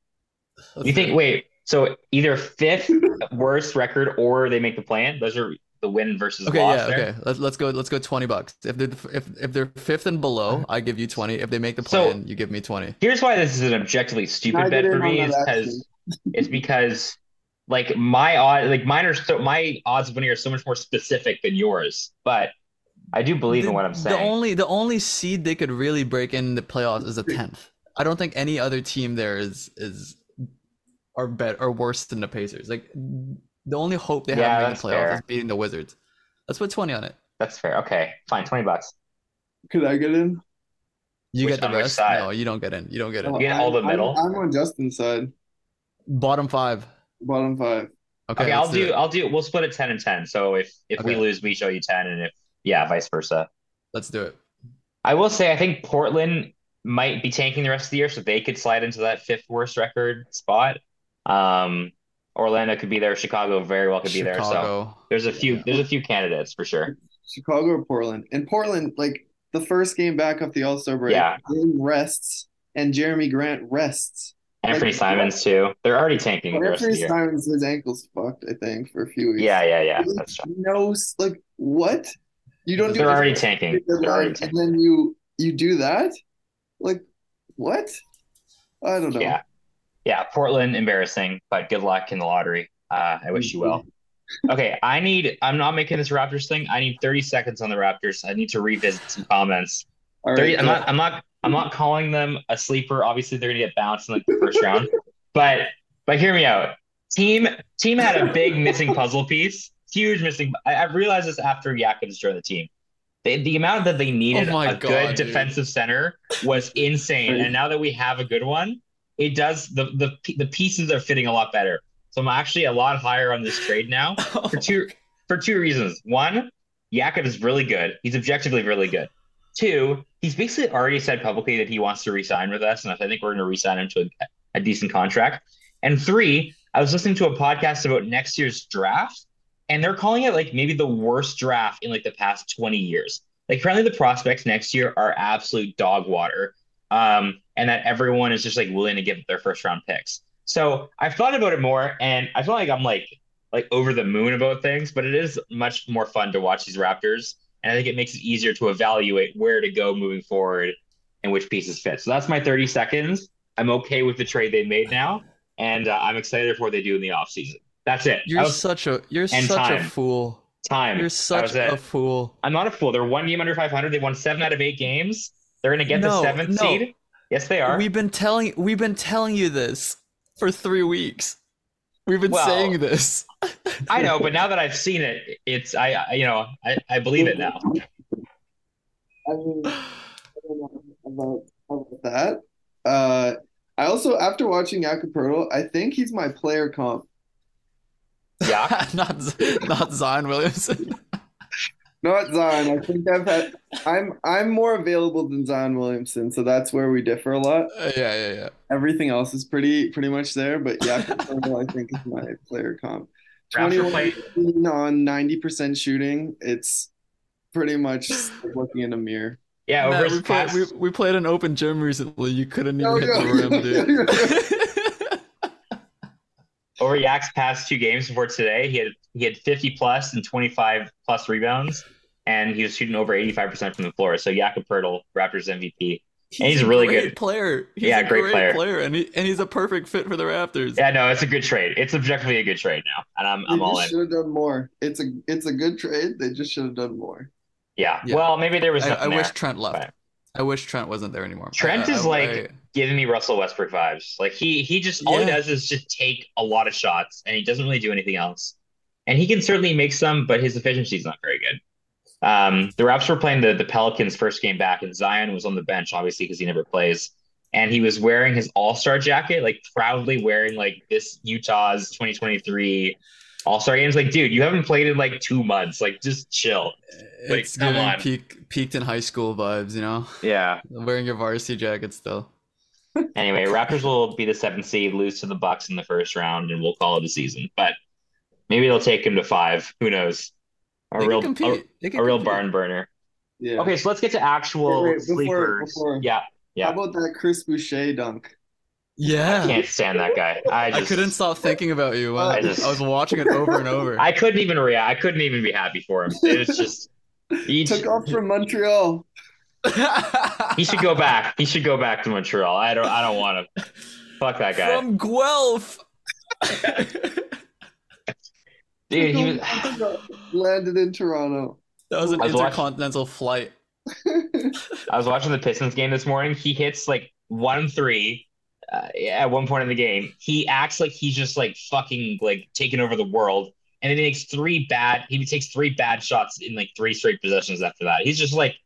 Let's You do think? Wait. So either fifth worst record or they make the plan. Those are the win versus Okay, loss. yeah, there. okay. Let's let's go. Let's go twenty bucks. If they're if if they're fifth and below, mm-hmm. I give you twenty. If they make the So- plan, you give me twenty. Here's why this is an objectively Can I stupid bet for me is because it's because like my odd like mine are so my odds of winning are so much more specific than yours. But I do believe the, in what I'm saying. The only the only seed they could really break in the playoffs is a tenth. I don't think any other team there is is are bet or worse than the Pacers. Like the only hope they Yeah, have in the playoffs fair. is beating the Wizards. Let's put twenty on it. That's fair. Okay, fine. Twenty bucks. Could I get in? You Which- get the on rest. side? No, you don't get in. You don't get in. Oh, get all the middle? I'm, I'm on Justin's side. Bottom five. Bottom five. Okay, Okay, I'll do. it. I'll do. We'll split it ten and ten. So if if we lose, we show you ten, and if yeah, vice versa. Let's do it. I will say I think Portland might be tanking the rest of the year, so they could slide into that fifth worst record spot. Um, Orlando could be there. Chicago very well could be there. So there's a few. Yeah. There's a few candidates for sure. Chicago or Portland? And Portland, like the first game back off the All Star break, Yeah. Dame rests and Jerami Grant rests. Anthony Like, Simons too. They're already tanking the rest of Anthony the year. Simons, his ankle's fucked, I think, for a few weeks. Yeah, yeah, yeah. That's true. No, like what? You don't do They're already tanking. They're already deadline, tanking. and then you you do that? Like what? I don't know. Yeah. Yeah. Portland, embarrassing, but good luck in the lottery. Uh, I wish you well. Okay, I need. I'm not making this Raptors thing. I need 30 seconds on the Raptors. I need to revisit some comments. All 30, right. I'm not. I'm not. I'm not calling them a sleeper. Obviously, they're gonna get bounced in like the first round. But but hear me out. Team team had a big missing puzzle piece. Huge missing. I, I realized this after Jakobs joined the team. They, the amount that they needed Oh my a God, good dude. defensive center was insane. And now that we have a good one, it does the the the pieces are fitting a lot better. So I'm actually a lot higher on this trade now oh for two for two reasons. One, Jakob is really good. He's objectively really good. Two, he's basically already said publicly that he wants to resign with us, and I think we're going to resign him to a, a decent contract. And three, I was listening to a podcast about next year's draft, and they're calling it like maybe the worst draft in like the past 20 years. Like apparently the prospects next year are absolute dog water. Um, and that everyone is just like willing to give their first round picks. So I've thought about it more and I feel like I'm like like over the moon about things, but it is much more fun to watch these Raptors. And I think it makes it easier to evaluate where to go moving forward and which pieces fit. So that's my 30 seconds. I'm okay with the trade they made now, and uh, I'm excited for what they do in the offseason. That's it. You're was such a you're such time. a fool. time. You're such a fool. I'm not a fool. They're one game under 500. They won seven out of eight games. They're going to get the No, seventh no. seed. Yes, they are. We've been telling we've been telling you this for three weeks. We've been Well, saying this. I know, but now that I've seen it, it's I, I you know I, I believe it now. I mean, I don't know about, about that. Uh, I also, after watching Acapurdo, I think he's my player comp. Yeah. not not Zion Williamson. Not Zion. I think I've had. I'm I'm more available than Zion Williamson, so that's where we differ a lot. Uh, yeah, yeah, yeah. Everything else is pretty pretty much there, but yeah, I think is my player comp. 21 on 90% shooting. It's pretty much looking in a mirror. Yeah, Matt, over we, his played, we, we played an open gym recently. You couldn't even Oh, hit yeah. the rim, dude. over Yak's past two games before today, he had he had 50 plus and 25 plus rebounds, and he was shooting over 85 percent from the floor. So Jakob Poeltl, Raptors MVP. And he's a really great good. player. He's Yeah, a great great, player. and he and he's a perfect fit for the Raptors. Yeah, no, it's a good trade. It's objectively a good trade now, and I'm I'm They all in. should have done more. It's a it's a good trade. They just should have done more. Yeah. Yeah. Well, maybe there was I, I nothing wish. Trent left. Right. I wish Trent wasn't there anymore. Trent I- is I- like I- giving me Russell Westbrook vibes. Like he he just all he does is just take a lot of shots and he doesn't really do anything else. And he can certainly make some, but his efficiency is not very good. Um, the Raps were playing the the Pelicans first game back, and Zion was on the bench, obviously because he never plays. And he was wearing his All Star jacket, like proudly wearing like this Utah's 2023 All Star games. Like, dude, you haven't played in like two months. Like, just chill. Like, it's come on. peak peaked in high school vibes, you know, Yeah. wearing your varsity jacket still. Anyway, Raptors will be the seventh seed, lose to the Bucks in the first round, and we'll call it a season. But maybe they'll take him to five. Who knows? A They real, a, compete. They can a real compete. barn burner. Yeah. Okay, so let's get to actual Wait, wait, before- sleepers. before- Yeah, yeah. How about that Chris Boucher dunk? Yeah. I can't stand that guy. I just, I couldn't stop thinking about you. When I I, was watching it over and over. I couldn't even react. I couldn't even be happy for him. It was just. He, Took off from Montreal. He should go back. He should go back to Montreal. I don't. I don't want to. Fuck that guy, From Guelph. dude. He was. landed in Toronto. That was an I was watching- intercontinental flight. I was watching the Pistons game this morning. He hits like one three uh, at one point in the game. He acts like he's just like fucking like taking over the world, and then he makes three bad. He takes three bad shots in like three straight possessions after that. He's just like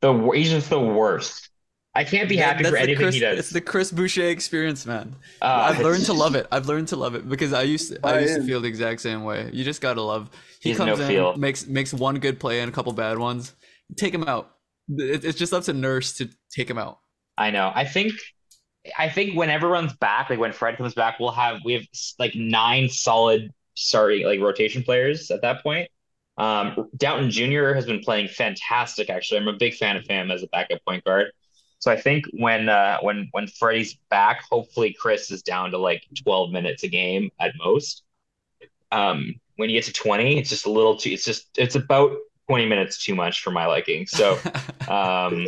the wor- he's just the worst. I can't be happy That's for anything Chris, he does. It's the Chris Boucher experience, man. Uh, I've learned to love it. I've learned to love it because I used to, I Buy used to feel the exact same way. You just gotta love. He He's comes no in, feel. makes makes one good play and a couple bad ones. Take him out. It- It's just up to Nurse to take him out. I know. I think I think when everyone's back, like when Fred comes back, we'll have we have like nine solid starting like rotation players at that point. Um, Downton Jr. has been playing fantastic. Actually, I'm a big fan of him as a backup point guard. So I think when uh, when when Freddie's back, hopefully Chris is down to like 12 minutes a game at most. Um, when you get to 20, it's just a little too. It's just it's about 20 minutes too much for my liking. So, um,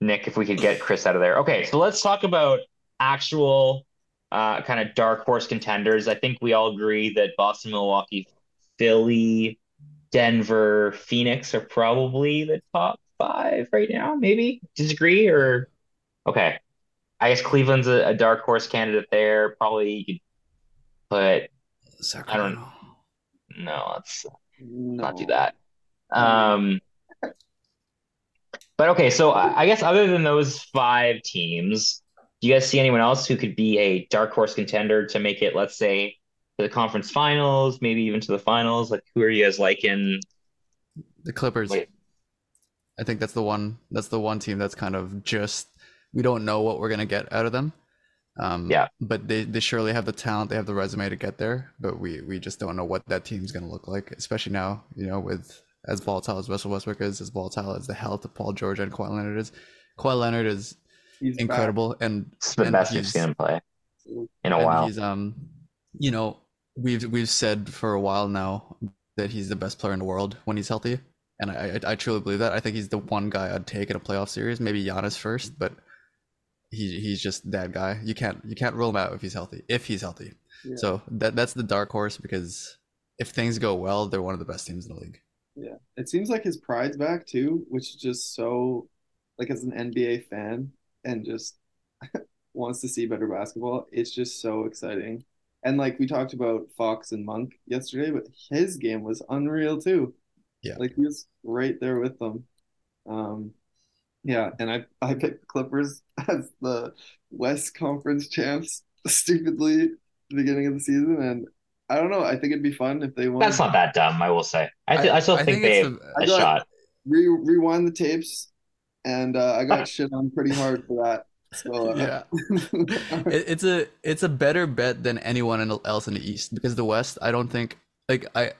Nick, if we could get Chris out of there. Okay, so let's talk about actual uh, kind of dark horse contenders. I think we all agree that Boston, Milwaukee, Philly, Denver, Phoenix are probably the top five right now. Maybe disagree or okay. I guess Cleveland's a, a dark horse candidate there. Probably you could put Sacramento. I don't. Know. No, let's No. not do that. Um, but okay, so I I guess other than those five teams, do you guys see anyone else who could be a dark horse contender to make it, let's say, to the conference finals, maybe even to the finals? Like, who are you guys liking? The Clippers. Wait. I think that's the one. That's the one team that's kind of just we don't know what we're gonna get out of them. Um, Yeah. But they, they surely have the talent. They have the resume to get there. But we we just don't know what that team's gonna look like, especially now. You know, with as volatile as Russell Westbrook is, as volatile as the health of Paul George and Kawhi Leonard is. Kawhi Leonard is He's back. incredible, and It's the and best we've he's- seen him play in a and while. he's um, you know, we've we've said for a while now that he's the best player in the world when he's healthy, and I I, I truly believe that. I think he's the one guy I'd take in a playoff series. Maybe Giannis first, but he he's just that guy. You can't you can't rule him out if he's healthy. If he's healthy, Yeah. so that that's the dark horse because if things go well, they're one of the best teams in the league. Yeah. It seems like his pride's back too, which is just so like as an NBA fan and just wants to see better basketball. It's just so exciting. And like we talked about Fox and Monk yesterday, but his game was unreal too. Yeah. Like he was right there with them. Um yeah, and I I picked the Clippers as the West Conference champs stupidly at the beginning of the season and I don't know. I think it'd be fun if they won. That's not that dumb, I will say. I, th- I, still think, they have the- a I got- shot. re rewind the tapes, and uh, I got shit on pretty hard for that. So uh, yeah. It, it's a it's a better bet than anyone else in the East because the West. I don't think like I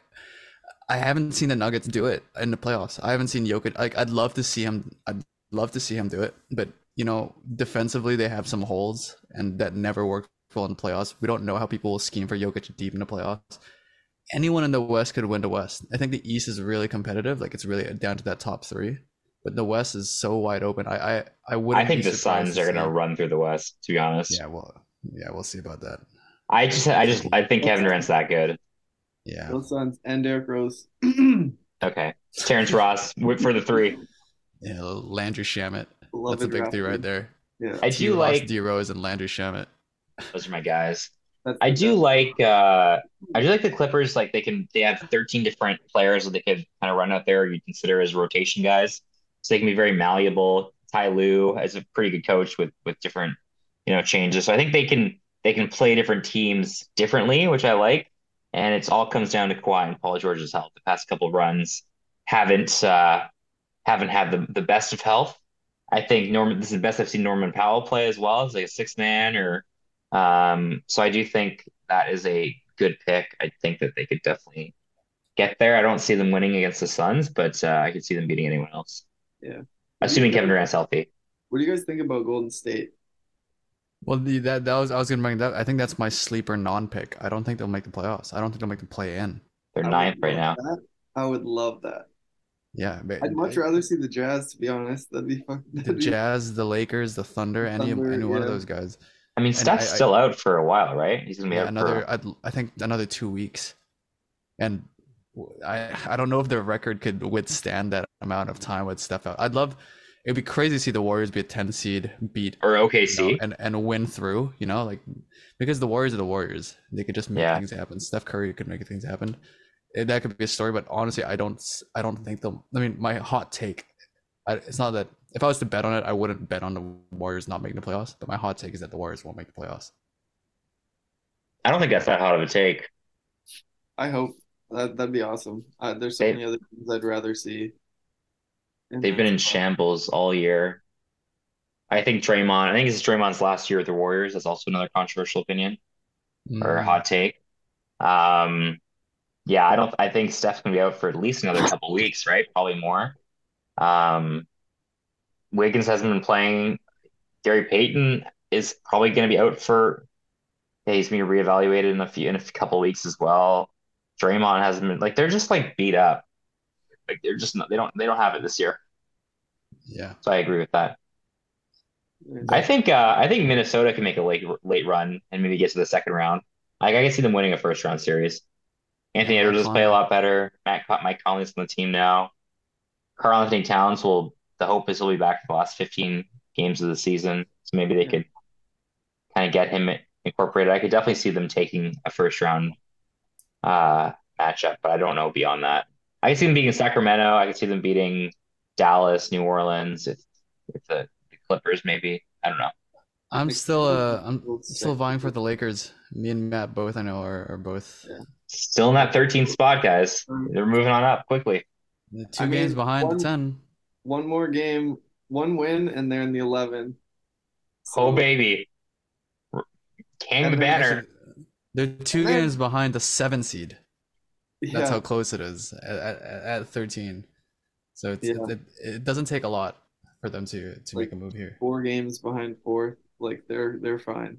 I haven't seen the Nuggets do it in the playoffs. I haven't seen Jokic. Like I'd love to see him. I'd love to see him do it, but you know, defensively they have some holes, and that never worked well in the playoffs. We don't know how people will scheme for Jokic deep in the playoffs. Anyone in the West could win the West. I think the East is really competitive. Like it's really down to that top three. But the West is so wide open. I I, I wouldn't. I think the surprised Suns are going to run through the West, to be honest. yeah, well, yeah, we'll see about that. I just, I just, I think Kevin Durant's that good. Yeah, Both Suns and Derrick Rose. Okay. Terrence Ross for the three. yeah, Landry Shamet. Love That's a big draft three right there. Yeah, I T. do Ross, like, D Rose and Landry Shamet. those are my guys. that's I do like, uh, I do like the Clippers. Like they can, they have 13 different players that they could kind of run out there. You consider as rotation guys, so they can be very malleable. Ty Lue is a pretty good coach with with different, you know, changes. So I think they can they can play different teams differently, which I like. And it's all comes down to Kawhi and Paul George's health. The past couple runs haven't uh, haven't had the, the best of health. I think Norman. This is the best I've seen Norman Powell play as well as like a six man or. Um, so I do think that is a good pick. I think that they could definitely get there. I don't see them winning against the Suns, but uh, I could see them beating anyone else. Yeah. Assuming Kevin Durant's healthy. What do you guys think about Golden State? Well, the, that that was I was gonna bring that. I think that's my sleeper non-pick. I don't think they'll make the playoffs. I don't think they'll make the play in. They're I ninth right now. that. I would love that. Yeah, but I'd much rather see the Jazz, to be honest. That'd be fun. the that'd be- Jazz, the Lakers, the Thunder, any Thunder, any one of those guys. I mean, Steph's I- I- still out for a while, right? He's gonna be Yeah, out another. for. I'd, I think another two weeks, and I I don't know if their record could withstand that amount of time with Steph out. I'd love. It'd be crazy to see the Warriors be a ten seed, beat Or you know, OKC. and and win through. You know, like because the Warriors are the Warriors. They could just make Yeah. things happen. Steph Curry could make things happen. That could be a story, but honestly, I don't. I don't think they'll. I mean, my hot take. I, it's not that if I was to bet on it, I wouldn't bet on the Warriors not making the playoffs. But my hot take is that the Warriors won't make the playoffs. I don't think that's that hot of a take. I hope that that'd be awesome. Uh, there's so They- many other things I'd rather see. They've been in shambles all year. I think Draymond. I think is Draymond's last year with the Warriors. That's also another controversial opinion or Mm. hot take. Um, yeah, I don't. I think Steph's gonna be out for at least another couple weeks, right? Probably more. Um, Wiggins hasn't been playing. Gary Payton is probably gonna be out for. Yeah, he's gonna be reevaluated in a few in a couple weeks as well. Draymond hasn't been like they're just like beat up. Like they're just not, they don't they don't have it this year. Yeah. So I agree with that. I think uh, I think Minnesota can make a late late run and maybe get to the second round. Like I can see them winning a first round series. Anthony Yeah, Edwards does Con- play a lot better. Matt Co- Mike Conley's on the team now. Karl-Anthony Towns will. The hope is he'll be back for the last 15 games of the season, so maybe they Yeah. could kind of get him incorporated. I could definitely see them taking a first round uh, matchup, but I don't know beyond that. I can see them beating Sacramento. I can see them beating Dallas, New Orleans, if if the, the Clippers maybe. I don't know. I'm still uh I'm still vying for the Lakers. Me and Matt both I know are, are both Still in that 13th spot, guys. They're moving on up quickly. the two I games mean, behind one- the ten. One more game, one win, and they're in the 11. Oh So- baby, hang the banner. They're two And then- games behind the seven seed. That's Yeah. how close it is at, at, at 13. So it's, Yeah. it, it doesn't take a lot for them to to Like- make a move here. four games behind fourth. Like they're they're fine.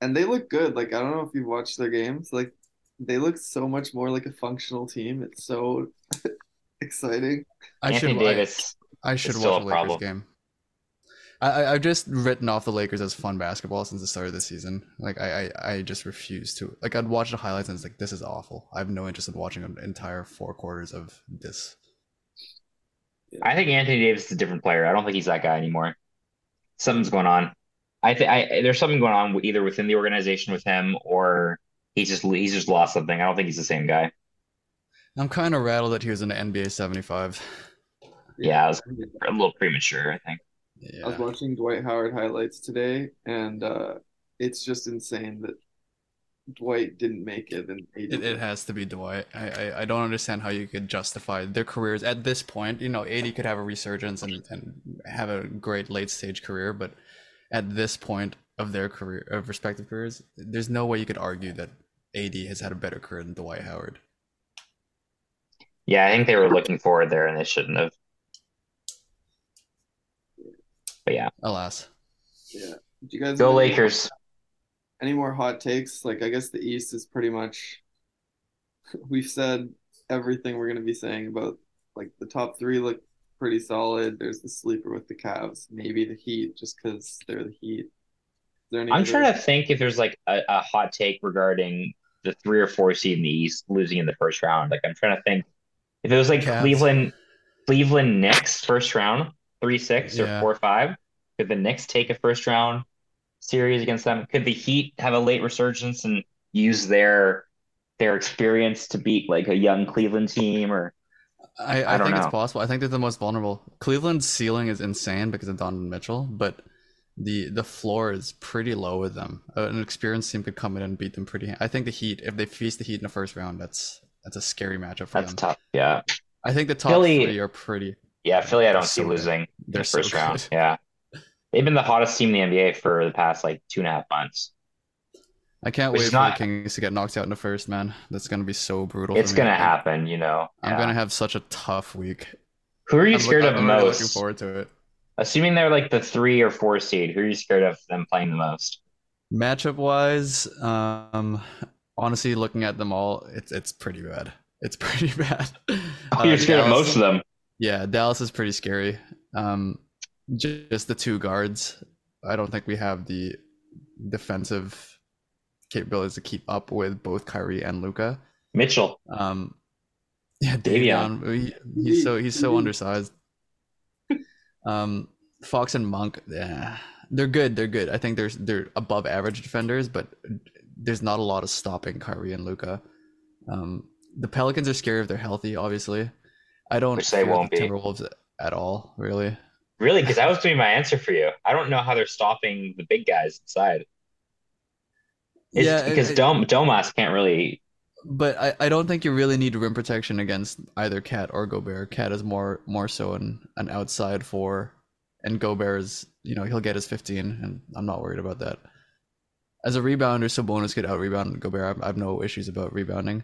And they look good. Like I don't know if you've watched their games. Like they look so much more like a functional team. It's so exciting. I should Anthony I- Davis. I, should still watch a a Lakers problem. game. I, I I've just written off the Lakers as fun basketball since the start of the season. Like I, I, I just refuse to. Like I'd watch the highlights and it's like this is awful. I have no interest in watching an entire four quarters of this. I think Anthony Davis is a different player. I don't think he's that guy anymore. Something's going on. I think I there's something going on either within the organization with him or he's just he's just lost something. I don't think he's the same guy. I'm kind of rattled that he was in the NBA 75. Yeah, I was a little premature. I think. Yeah. I was watching Dwight Howard highlights today, and uh, it's just insane that Dwight didn't make it. And AD It, it has to be Dwight. I, I, I don't understand how you could justify their careers at this point. You know, 80 could have a resurgence and, and have a great late stage career, but at this point of their career, of respective careers, there's no way you could argue that AD has had a better career than Dwight Howard. Yeah, I think they were looking forward there and they shouldn't have. But yeah, Alas. Yeah. Do you guys go have any- Lakers. Any more hot takes? Like I guess the East is pretty much. We've said everything we're gonna be saying about like the top three look pretty solid. There's the sleeper with the Cavs, maybe the Heat, just because they're the Heat. Is there any I'm other- trying to think if there's like a, a hot take regarding the three or four seed in the East losing in the first round. Like I'm trying to think if it was like Cavs. Cleveland, Cleveland Knicks first round, three six or Yeah. four five. Could the Knicks take a first round series against them? Could the Heat have a late resurgence and use their their experience to beat like a young Cleveland team? Or I, I I, think it's possible. I think they're the most vulnerable. Cleveland's ceiling is insane because of Donovan Mitchell, but the the floor is pretty low with them. Uh, An experienced team could come in and beat them pretty. I think the Heat, if they feast the Heat in the first round, that's that's a scary matchup for that's them. tough. Yeah, I think the top Philly- three are pretty. yeah. Philly, I don't They're see good. losing in They're the so first round. Yeah, they've been the hottest team in the NBA for the past like two and a half months. I can't Which wait for not- the Kings to get knocked out in the first, man. That's gonna be so brutal. It's gonna happen, you know. I'm Yeah. gonna have such a tough week. Who are you I'm, look- scared of I'm the really most? looking forward to it. Assuming they're like the three or four seed, who are you scared of them playing the most? Matchup wise, um, honestly, looking at them all, it's it's pretty bad. It's pretty bad. Oh, you're scared of most of them. Yeah, Dallas is pretty scary. Um, just the two guards. I don't think we have the defensive capabilities to keep up with both Kyrie and Luka. Mitchell. Um, yeah, Davion. Davion. He, he's so he's so undersized. Um, Fox and Monk, yeah, they're good. They're good. I think there's they're above average defenders, but there's not a lot of stopping Kyrie and Luka. Um, the Pelicans are scary if they're healthy. Obviously, I don't Which they fear won't the be. Timberwolves at all. Really, Really? Because that was going to be my answer for you. I don't know how they're stopping the big guys inside. It's Yeah, because it- Dom Domas can't really. but I, I don't think you really need rim protection against either KAT or Gobert. KAT is more more so an, an outside four, and Gobert is you know he'll get his 15, and I'm not worried about that. As a rebounder, Sabonis could out rebound Gobert. I have no issues about rebounding.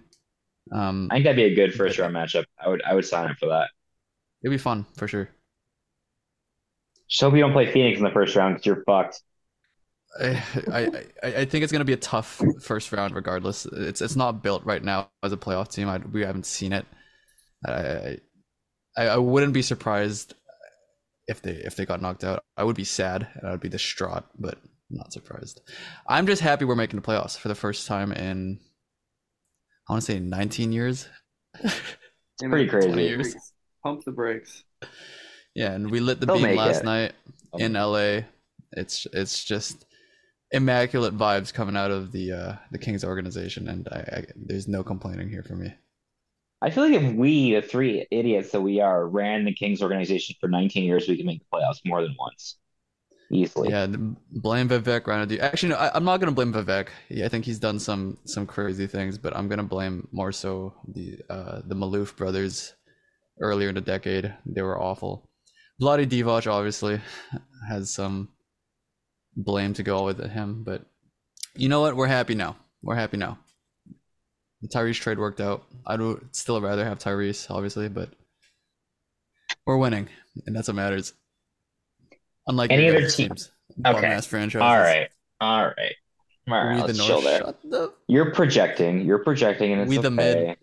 Um, I think that'd be a good first round matchup. I would I would sign up for that. it'd be fun for sure. Just hope you don't play Phoenix in the first round because you're fucked. I, I I I think it's gonna be a tough first round regardless. It's it's not built right now as a playoff team. I, we haven't seen it. I, I I wouldn't be surprised if they if they got knocked out. I would be sad and I would be distraught, but I'm not surprised. I'm just happy we're making the playoffs for the first time in I want to say 19 years. It's pretty crazy. Pump the brakes. Yeah, and we lit the They'll beam last it. night in LA. It's it's just immaculate vibes coming out of the uh the Kings organization, and I, I there's no complaining here for me. I feel like if we, the three idiots that we are, ran the Kings organization for 19 years, we could make the playoffs more than once. Easily. Yeah, blame Vivek Ranadivé. Actually, no, I, I'm not gonna blame Vivek. Yeah, I think he's done some some crazy things, but I'm gonna blame more so the uh the Maloof brothers earlier in the decade. They were awful. Vlade Divac obviously has some blame to go with him, but you know what? We're happy now. We're happy now. The Tyrese trade worked out. I'd still rather have Tyrese, obviously, but we're winning, and that's what matters. Unlike Any other team- teams, Okay. All right. All right. All right. Let's chill there. The You're projecting. You're projecting, and it's We the mid.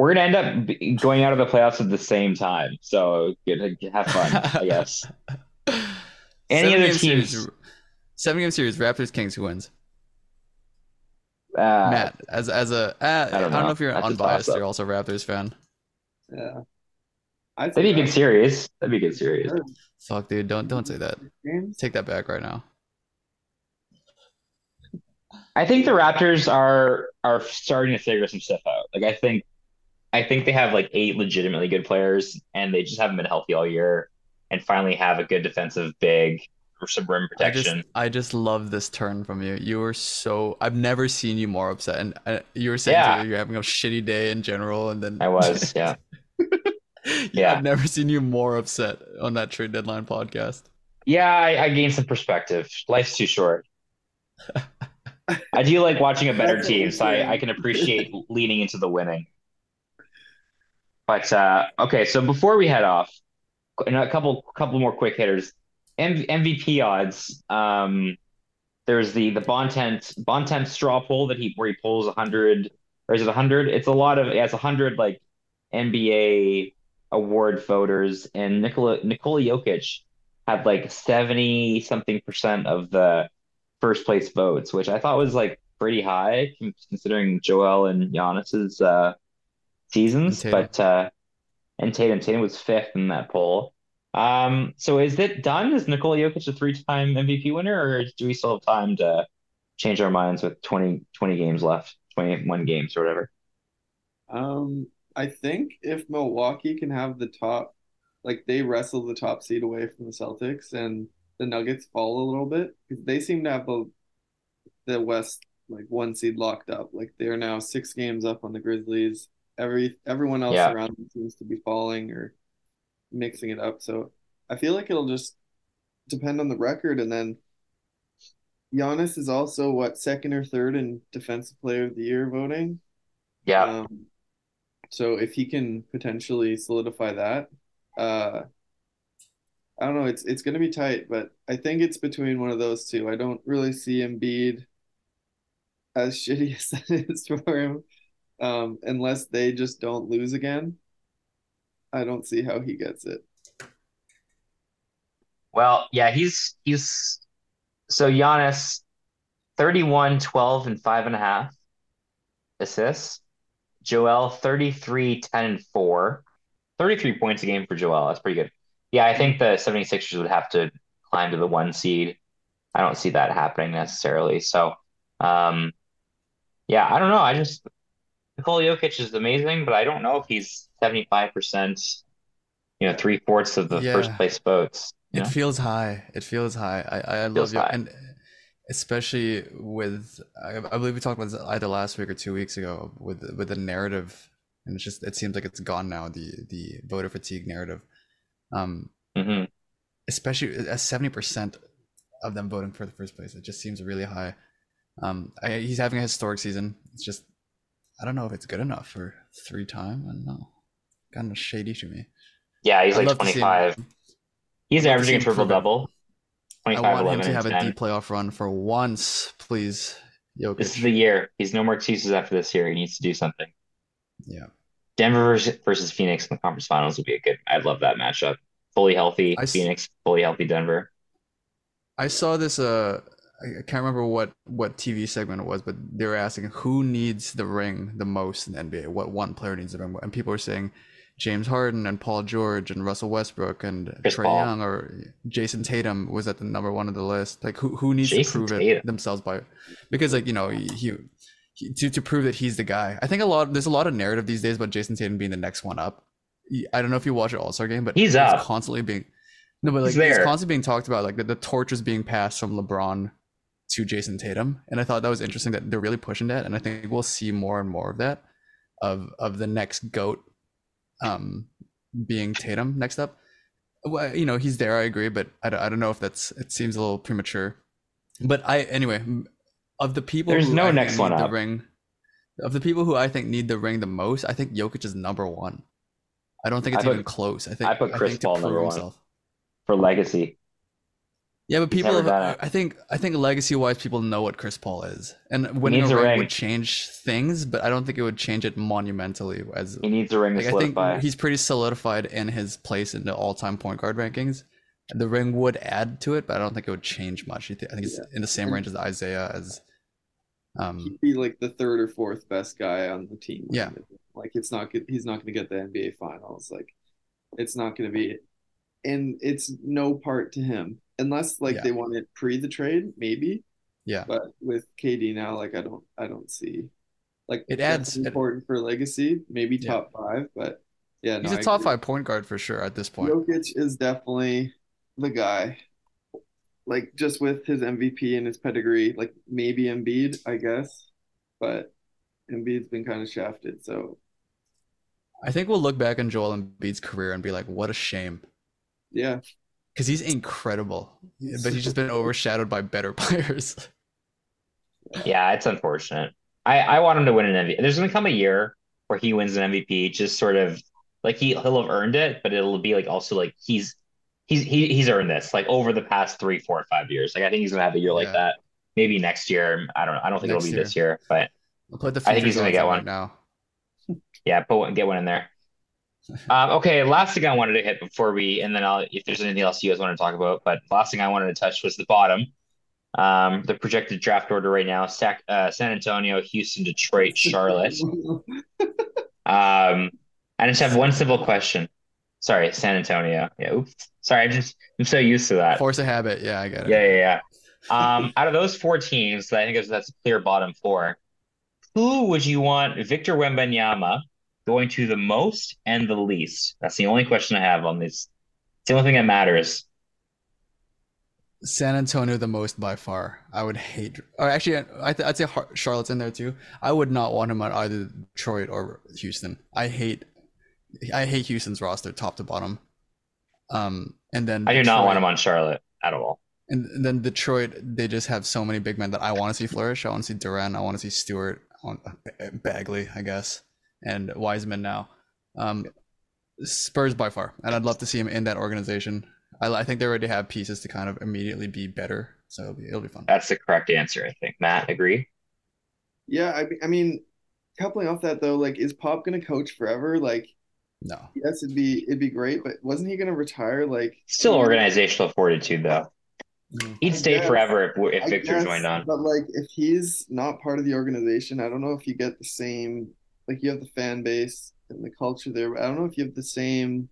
Okay. We're gonna end up going out of the playoffs at the same time. So good. Have fun, I guess. Any other Seven-game teams? Series, seven game series, Raptors Kings, who wins? Uh, Matt, as as a uh, I, don't know. know. if you're That's unbiased, you're also a Raptors fan. Yeah. I'd That'd be a good series. That'd be a good series. Fuck, dude, don't don't say that. Take that back right now. I think the Raptors are are starting to figure some stuff out. Like I think I think they have like eight legitimately good players and they just haven't been healthy all year and finally have a good defensive big for some rim I just protection. I just love this turn from you. You were so I've never seen you more upset, and uh, you were saying Yeah. you're having a shitty day in general, and then I was, yeah. yeah, Yeah. I've never seen you more upset on that trade deadline podcast. Yeah, I, I gained some perspective. Life's too short. I do like watching a better team, so I'm I, I can appreciate leaning into the winning. But uh, okay, so before we head off, a couple couple more quick hitters. M- MVP odds. Um, there's the the Bontemps Bontemps straw poll that he where he pulls hundred or is it hundred? It's a lot of yeah, it's hundred like NBA award voters, and Nikola Nikola Jokic had like seventy something percent of the first place votes, which I thought was like pretty high considering Joel and Giannis's uh, seasons. And But uh, and Tatum Tatum was fifth in that poll. Um, so is it done? Is Nikola Jokic a three-time MVP winner, or do we still have time to change our minds with 20, 20 games left, 21 games or whatever? Um, I think if Milwaukee can have the top, like they wrestle the top seed away from the Celtics and the Nuggets fall a little bit because they seem to have the the West like one seed locked up. Like they are now six games up on the Grizzlies. Every everyone else Yeah. around seems to be falling or mixing it up. So I feel like it'll just depend on the record and then Giannis is also what second or third in defensive player of the year voting. Yeah, Um, so if he can potentially solidify that, uh, I don't know. It's it's going to be tight, but I think it's between one of those two. I don't really see Embiid as shitty as that is for him, um, unless they just don't lose again. I don't see how he gets it. Well, yeah, he's he's so Giannis 31, 12, and five and a half assists. Joel 33, 10, and 4. 33 points a game for Joel. That's pretty good. Yeah, I think the 76ers would have to climb to the one seed. I don't see that happening necessarily. So um yeah, I don't know. I just Nikola Jokic is amazing, but I don't know if he's 75%, you know, three fourths of the Yeah. first place votes. It know? feels high. It feels high. I I love you, and especially with I, I believe we talked about this either last week or two weeks ago with with the narrative, and it's just it seems like it's gone now. The the voter fatigue narrative, um, Mhm. especially at seventy percent of them voting for the first place. It just seems really high. Um, I, he's having a historic season. It's just I don't know if it's good enough for three time. I don't know. Kind of shady to me. Yeah, he's I'd like love to see him- 25. He's I'd averaging a triple prove it. double. I 25, want him to and have a 10. deep playoff run for once, please. Jokic. This is the year. He's no more excuses after this year. He needs to do something. Yeah. Denver versus, versus Phoenix in the conference finals would be a good. I'd love that matchup. Fully healthy I s- Phoenix, fully healthy Denver. I saw this. Uh, I can't remember what what TV segment it was, but they were asking who needs the ring the most in the NBA. What one player needs the ring, and people were saying James Harden and Paul George and Russell Westbrook and Chris Trey Paul. Young or Jayson Tatum was at the number one of the list. Like who who needs Jayson to prove Tatum. it themselves by, because like you know he. he to, to prove that he's the guy, I think a lot. There's a lot of narrative these days about Jayson Tatum being the next one up. I don't know if you watch an All Star game, but He's up. constantly being no, but like He's it's constantly being talked about, like the, the torch is being passed from LeBron to Jayson Tatum, and I thought that was interesting that they're really pushing that, and I think we'll see more and more of that, of of the next goat, um, being Tatum next up. Well, you know he's there, I agree, but I don't, I don't know if that's it seems a little premature. But I anyway, of the people There's who no I next one the up. ring, of the people who I think need the ring the most, I think Jokic is number one. I don't think it's I put- even close. I think I put Chris think Paul number one. himself. for legacy. Yeah, but people have. I think I think legacy wise people know what Chris Paul is. And winning a a ring, ring. would change things, but I don't think it would change it monumentally as He needs a ring to like, I think solidify. he's pretty solidified in his place in the all-time point guard rankings. The ring would add to it, but I don't think it would change much. I thi- I think it's in the same range as Isaiah as um He'd be like the third or fourth best guy on the team. Yeah. Like it's not good. He's not going to get the NBA finals. Like it's not going to be, and it's no part to him unless like Yeah. they want it pre the trade, maybe. yeah. But with KD now, like I don't, I don't see. Like It adds- it- important for legacy, maybe Yeah. top five, but yeah, no, He's a I top five point guard for sure at this point. Jokic is definitely the guy. Like just with his MVP and his pedigree, like maybe Embiid, I guess, but Embiid's been kind of shafted. So I think we'll look back on Joel Embiid's career and be like, what a shame. yeah, Because he's incredible. But he's just been overshadowed by better players. Yeah, it's unfortunate. I, I want him to win an MVP. There's gonna come a year where he wins an MVP, just sort of like he he'll have earned it, but it'll be like also like he's he's he, he's earned this like over the past three, four, five years. Like I think he's gonna have a year like Yeah. that. Maybe next year. I don't know. I don't think Next it'll be year. this year, but I'll put the I think he's futures gonna get one. right now. yeah, put one, get one in there. Um, okay, last thing I wanted to hit before we, and then I'll if there's anything else you guys want to talk about, but last thing I wanted to touch was the bottom. Um, the projected draft order right now: Sac, uh, San Antonio, Houston, Detroit, Charlotte. Um, I just have one simple question. Sorry, San Antonio. Yeah, oops. Sorry, I just I'm so used to that. Force a habit. Yeah, I got it. Yeah, yeah, yeah. Um, out of those four teams, I think that's a clear bottom four. Who would you want Victor Wembanyama going to the most and the least? That's the only question I have on this. It's the only thing that matters. San Antonio the most by far. I would hate. Or actually, I th- I'd say Charlotte's in there too. I would not want him on either Detroit or Houston. I hate. I hate Houston's roster, top to bottom. Um, and then I do not want him on Charlotte at all. And then Detroit, they just have so many big men that I want to see flourish. I want to see Duren. I want to see Stewart. I want Bagley, I guess, and Wiseman now. Um, Spurs by far, and I'd love to see him in that organization. I, I think they already have pieces to kind of immediately be better, so it'll be it'll be fun. That's the correct answer, I think. Matt, agree? yeah. I, I mean, coupling off that though, like, is Pop gonna coach forever? Like, No, yes, it'd be it'd be great, but wasn't he gonna retire? Like, Still organizational fortitude, though. Mm. He'd stay guess. forever if, if Victor guess, joined on. But like, if he's not part of the organization, I don't know if you get the same. Like, you have the fan base and the culture there. But I don't know if you have the same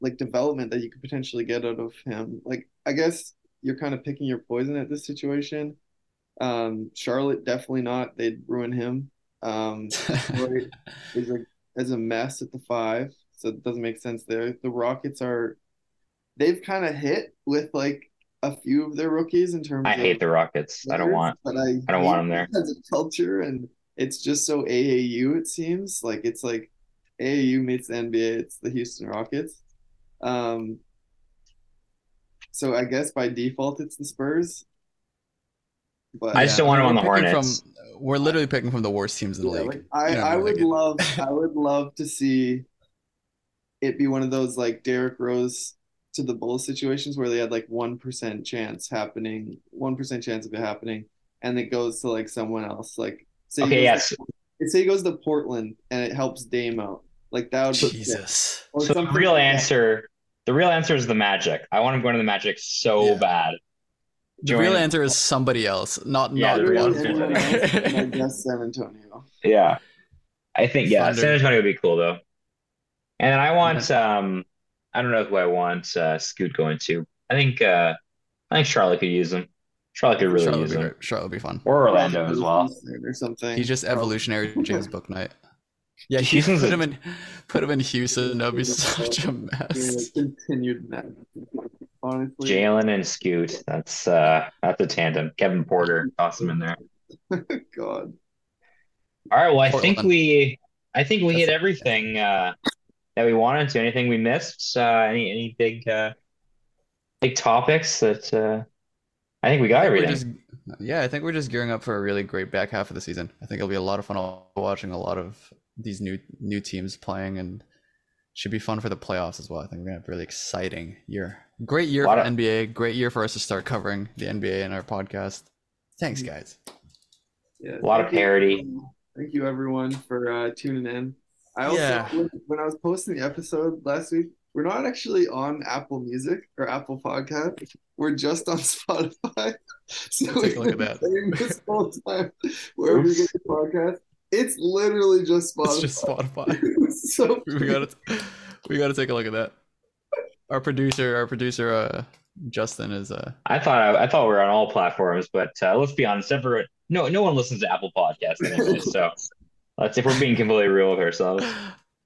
like development that you could potentially get out of him. Like, I guess you're kind of picking your poison at this situation. Um, Charlotte definitely not. They'd ruin him. Um, Detroit is a is a mess at the five, so it doesn't make sense there. The Rockets are they've kind of hit with like a few of their rookies in terms of I of hate the Rockets. I don't want. but I I don't want them there. as a culture and it's just so AAU it seems like it's like AAU meets the NBA it's the Houston Rockets um so I guess by default it's the Spurs but I just don't want him on the Hornets. From, we're literally picking from the worst teams in the Yeah, league. like, I, You know, I would it- love I would love to see it be one of those like Derrick Rose to the Bulls situations where they had like one percent chance happening, one percent chance of it happening, and it goes to like someone else. Like say he Okay, goes yes. to- say he goes to Portland and it helps Dame out. Like that would Jesus. or So the real like answer, the real answer is the Magic. I want him going to the Magic so Yeah. bad. The real answer is somebody else, not Yeah, not the real one. answer else, I guess San Antonio. Yeah. I think yeah, Thunder. San Antonio would be cool though. And then I want um I don't know who I want uh Scoot going to. I think uh I think Charlotte could use him. Charlotte could really Charlotte would use be him. great. Charlotte would be fun. Or Orlando as well. or something. He's just evolutionary James Book Bouknight. Yeah, Houston's put a- him in put him in Houston. That'd be such a Yeah, mess. continued madness. Honestly, Jalen and Scoot. That's uh that's a tandem. Kevin Porter, toss him in there. God. All right, well I think we I think we hit everything uh that we wanted to. Anything we missed? Uh any any big uh big topics that uh I think we got I think we're everything. just- yeah, I think we're just gearing up for a really great back half of the season. I think it'll be a lot of fun watching a lot of these new new teams playing and should be fun for the playoffs as well. I think we're gonna have a really exciting year. Great year for of- NBA. Great year for us to start covering the NBA in our podcast. Thanks, guys. Yeah, A lot of thank you, parody. Thank you, everyone, for uh, tuning in. I also, Yeah. when, when I was posting the episode last week, we're not actually on Apple Music or Apple Podcast. We're just on Spotify. So Take a look at we've been that. saying this whole time, wherever you get your podcast, it's literally just Spotify. It's just Spotify. So we gotta we gotta take a look at that. Our producer, our producer, uh, Justin is uh. I thought I, I thought we were on all platforms, but uh, let's be honest, everyone, no no one listens to Apple Podcasts anyway. so let's if we're being completely real with ourselves.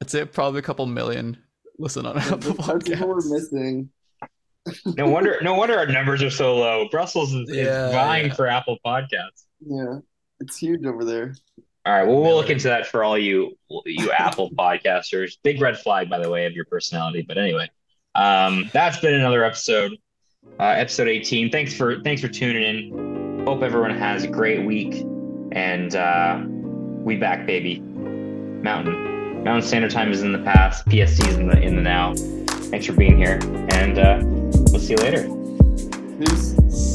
I'd say probably a couple million listen on Apple that's what we're Podcasts. missing. No wonder no wonder our numbers are so low. Brussels is, is vying yeah. for Apple Podcasts. Yeah, it's huge over there. All right, well we'll look into that for all you you Apple podcasters. Big red flag, by the way, of your personality. But anyway, um, that's been another episode, uh, episode 18. Thanks for thanks for tuning in. Hope everyone has a great week, and uh, we back, baby. Mountain Mountain Standard Time is in the past. PST is in the in the now. Thanks for being here, and uh, we'll see you later. Peace.